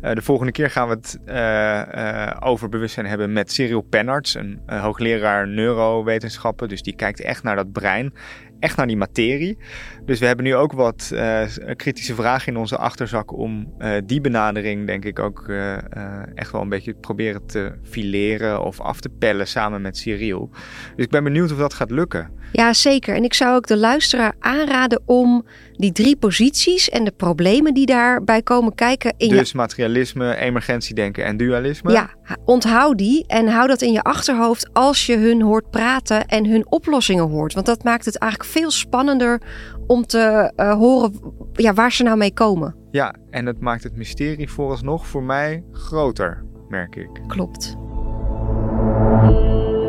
Speaker 2: Eh, de volgende keer gaan we het eh, eh, over bewustzijn hebben met Cyril Penarts, een hoogleraar neurowetenschappen. Dus die kijkt echt naar dat brein. Echt naar die materie. Dus we hebben nu ook wat eh, kritische vragen in onze achterzak om eh, die benadering, denk ik, ook eh, eh, echt wel een beetje proberen te fileren of af te pellen samen met Cyril. Dus ik ben benieuwd of dat gaat lukken.
Speaker 1: Ja, zeker. En ik zou ook de luisteraar aanraden om die drie posities en de problemen die daarbij komen kijken in
Speaker 2: dus materialisme, emergentiedenken en dualisme.
Speaker 1: je. Ja, onthoud die en hou dat in je achterhoofd als je hun hoort praten en hun oplossingen hoort. Want dat maakt het eigenlijk veel spannender om te eh, horen ja, waar ze nou mee komen.
Speaker 2: ja, en het maakt het mysterie vooralsnog voor mij groter, merk ik.
Speaker 1: Klopt.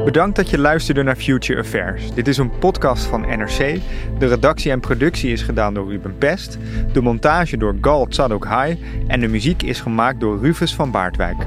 Speaker 2: Bedankt dat je luisterde naar Future Affairs. Dit is een podcast van NRC. De redactie en productie is gedaan door Ruben Pest. De montage door Gal Tsadok Hai. En de muziek is gemaakt door Rufus van Baardwijk.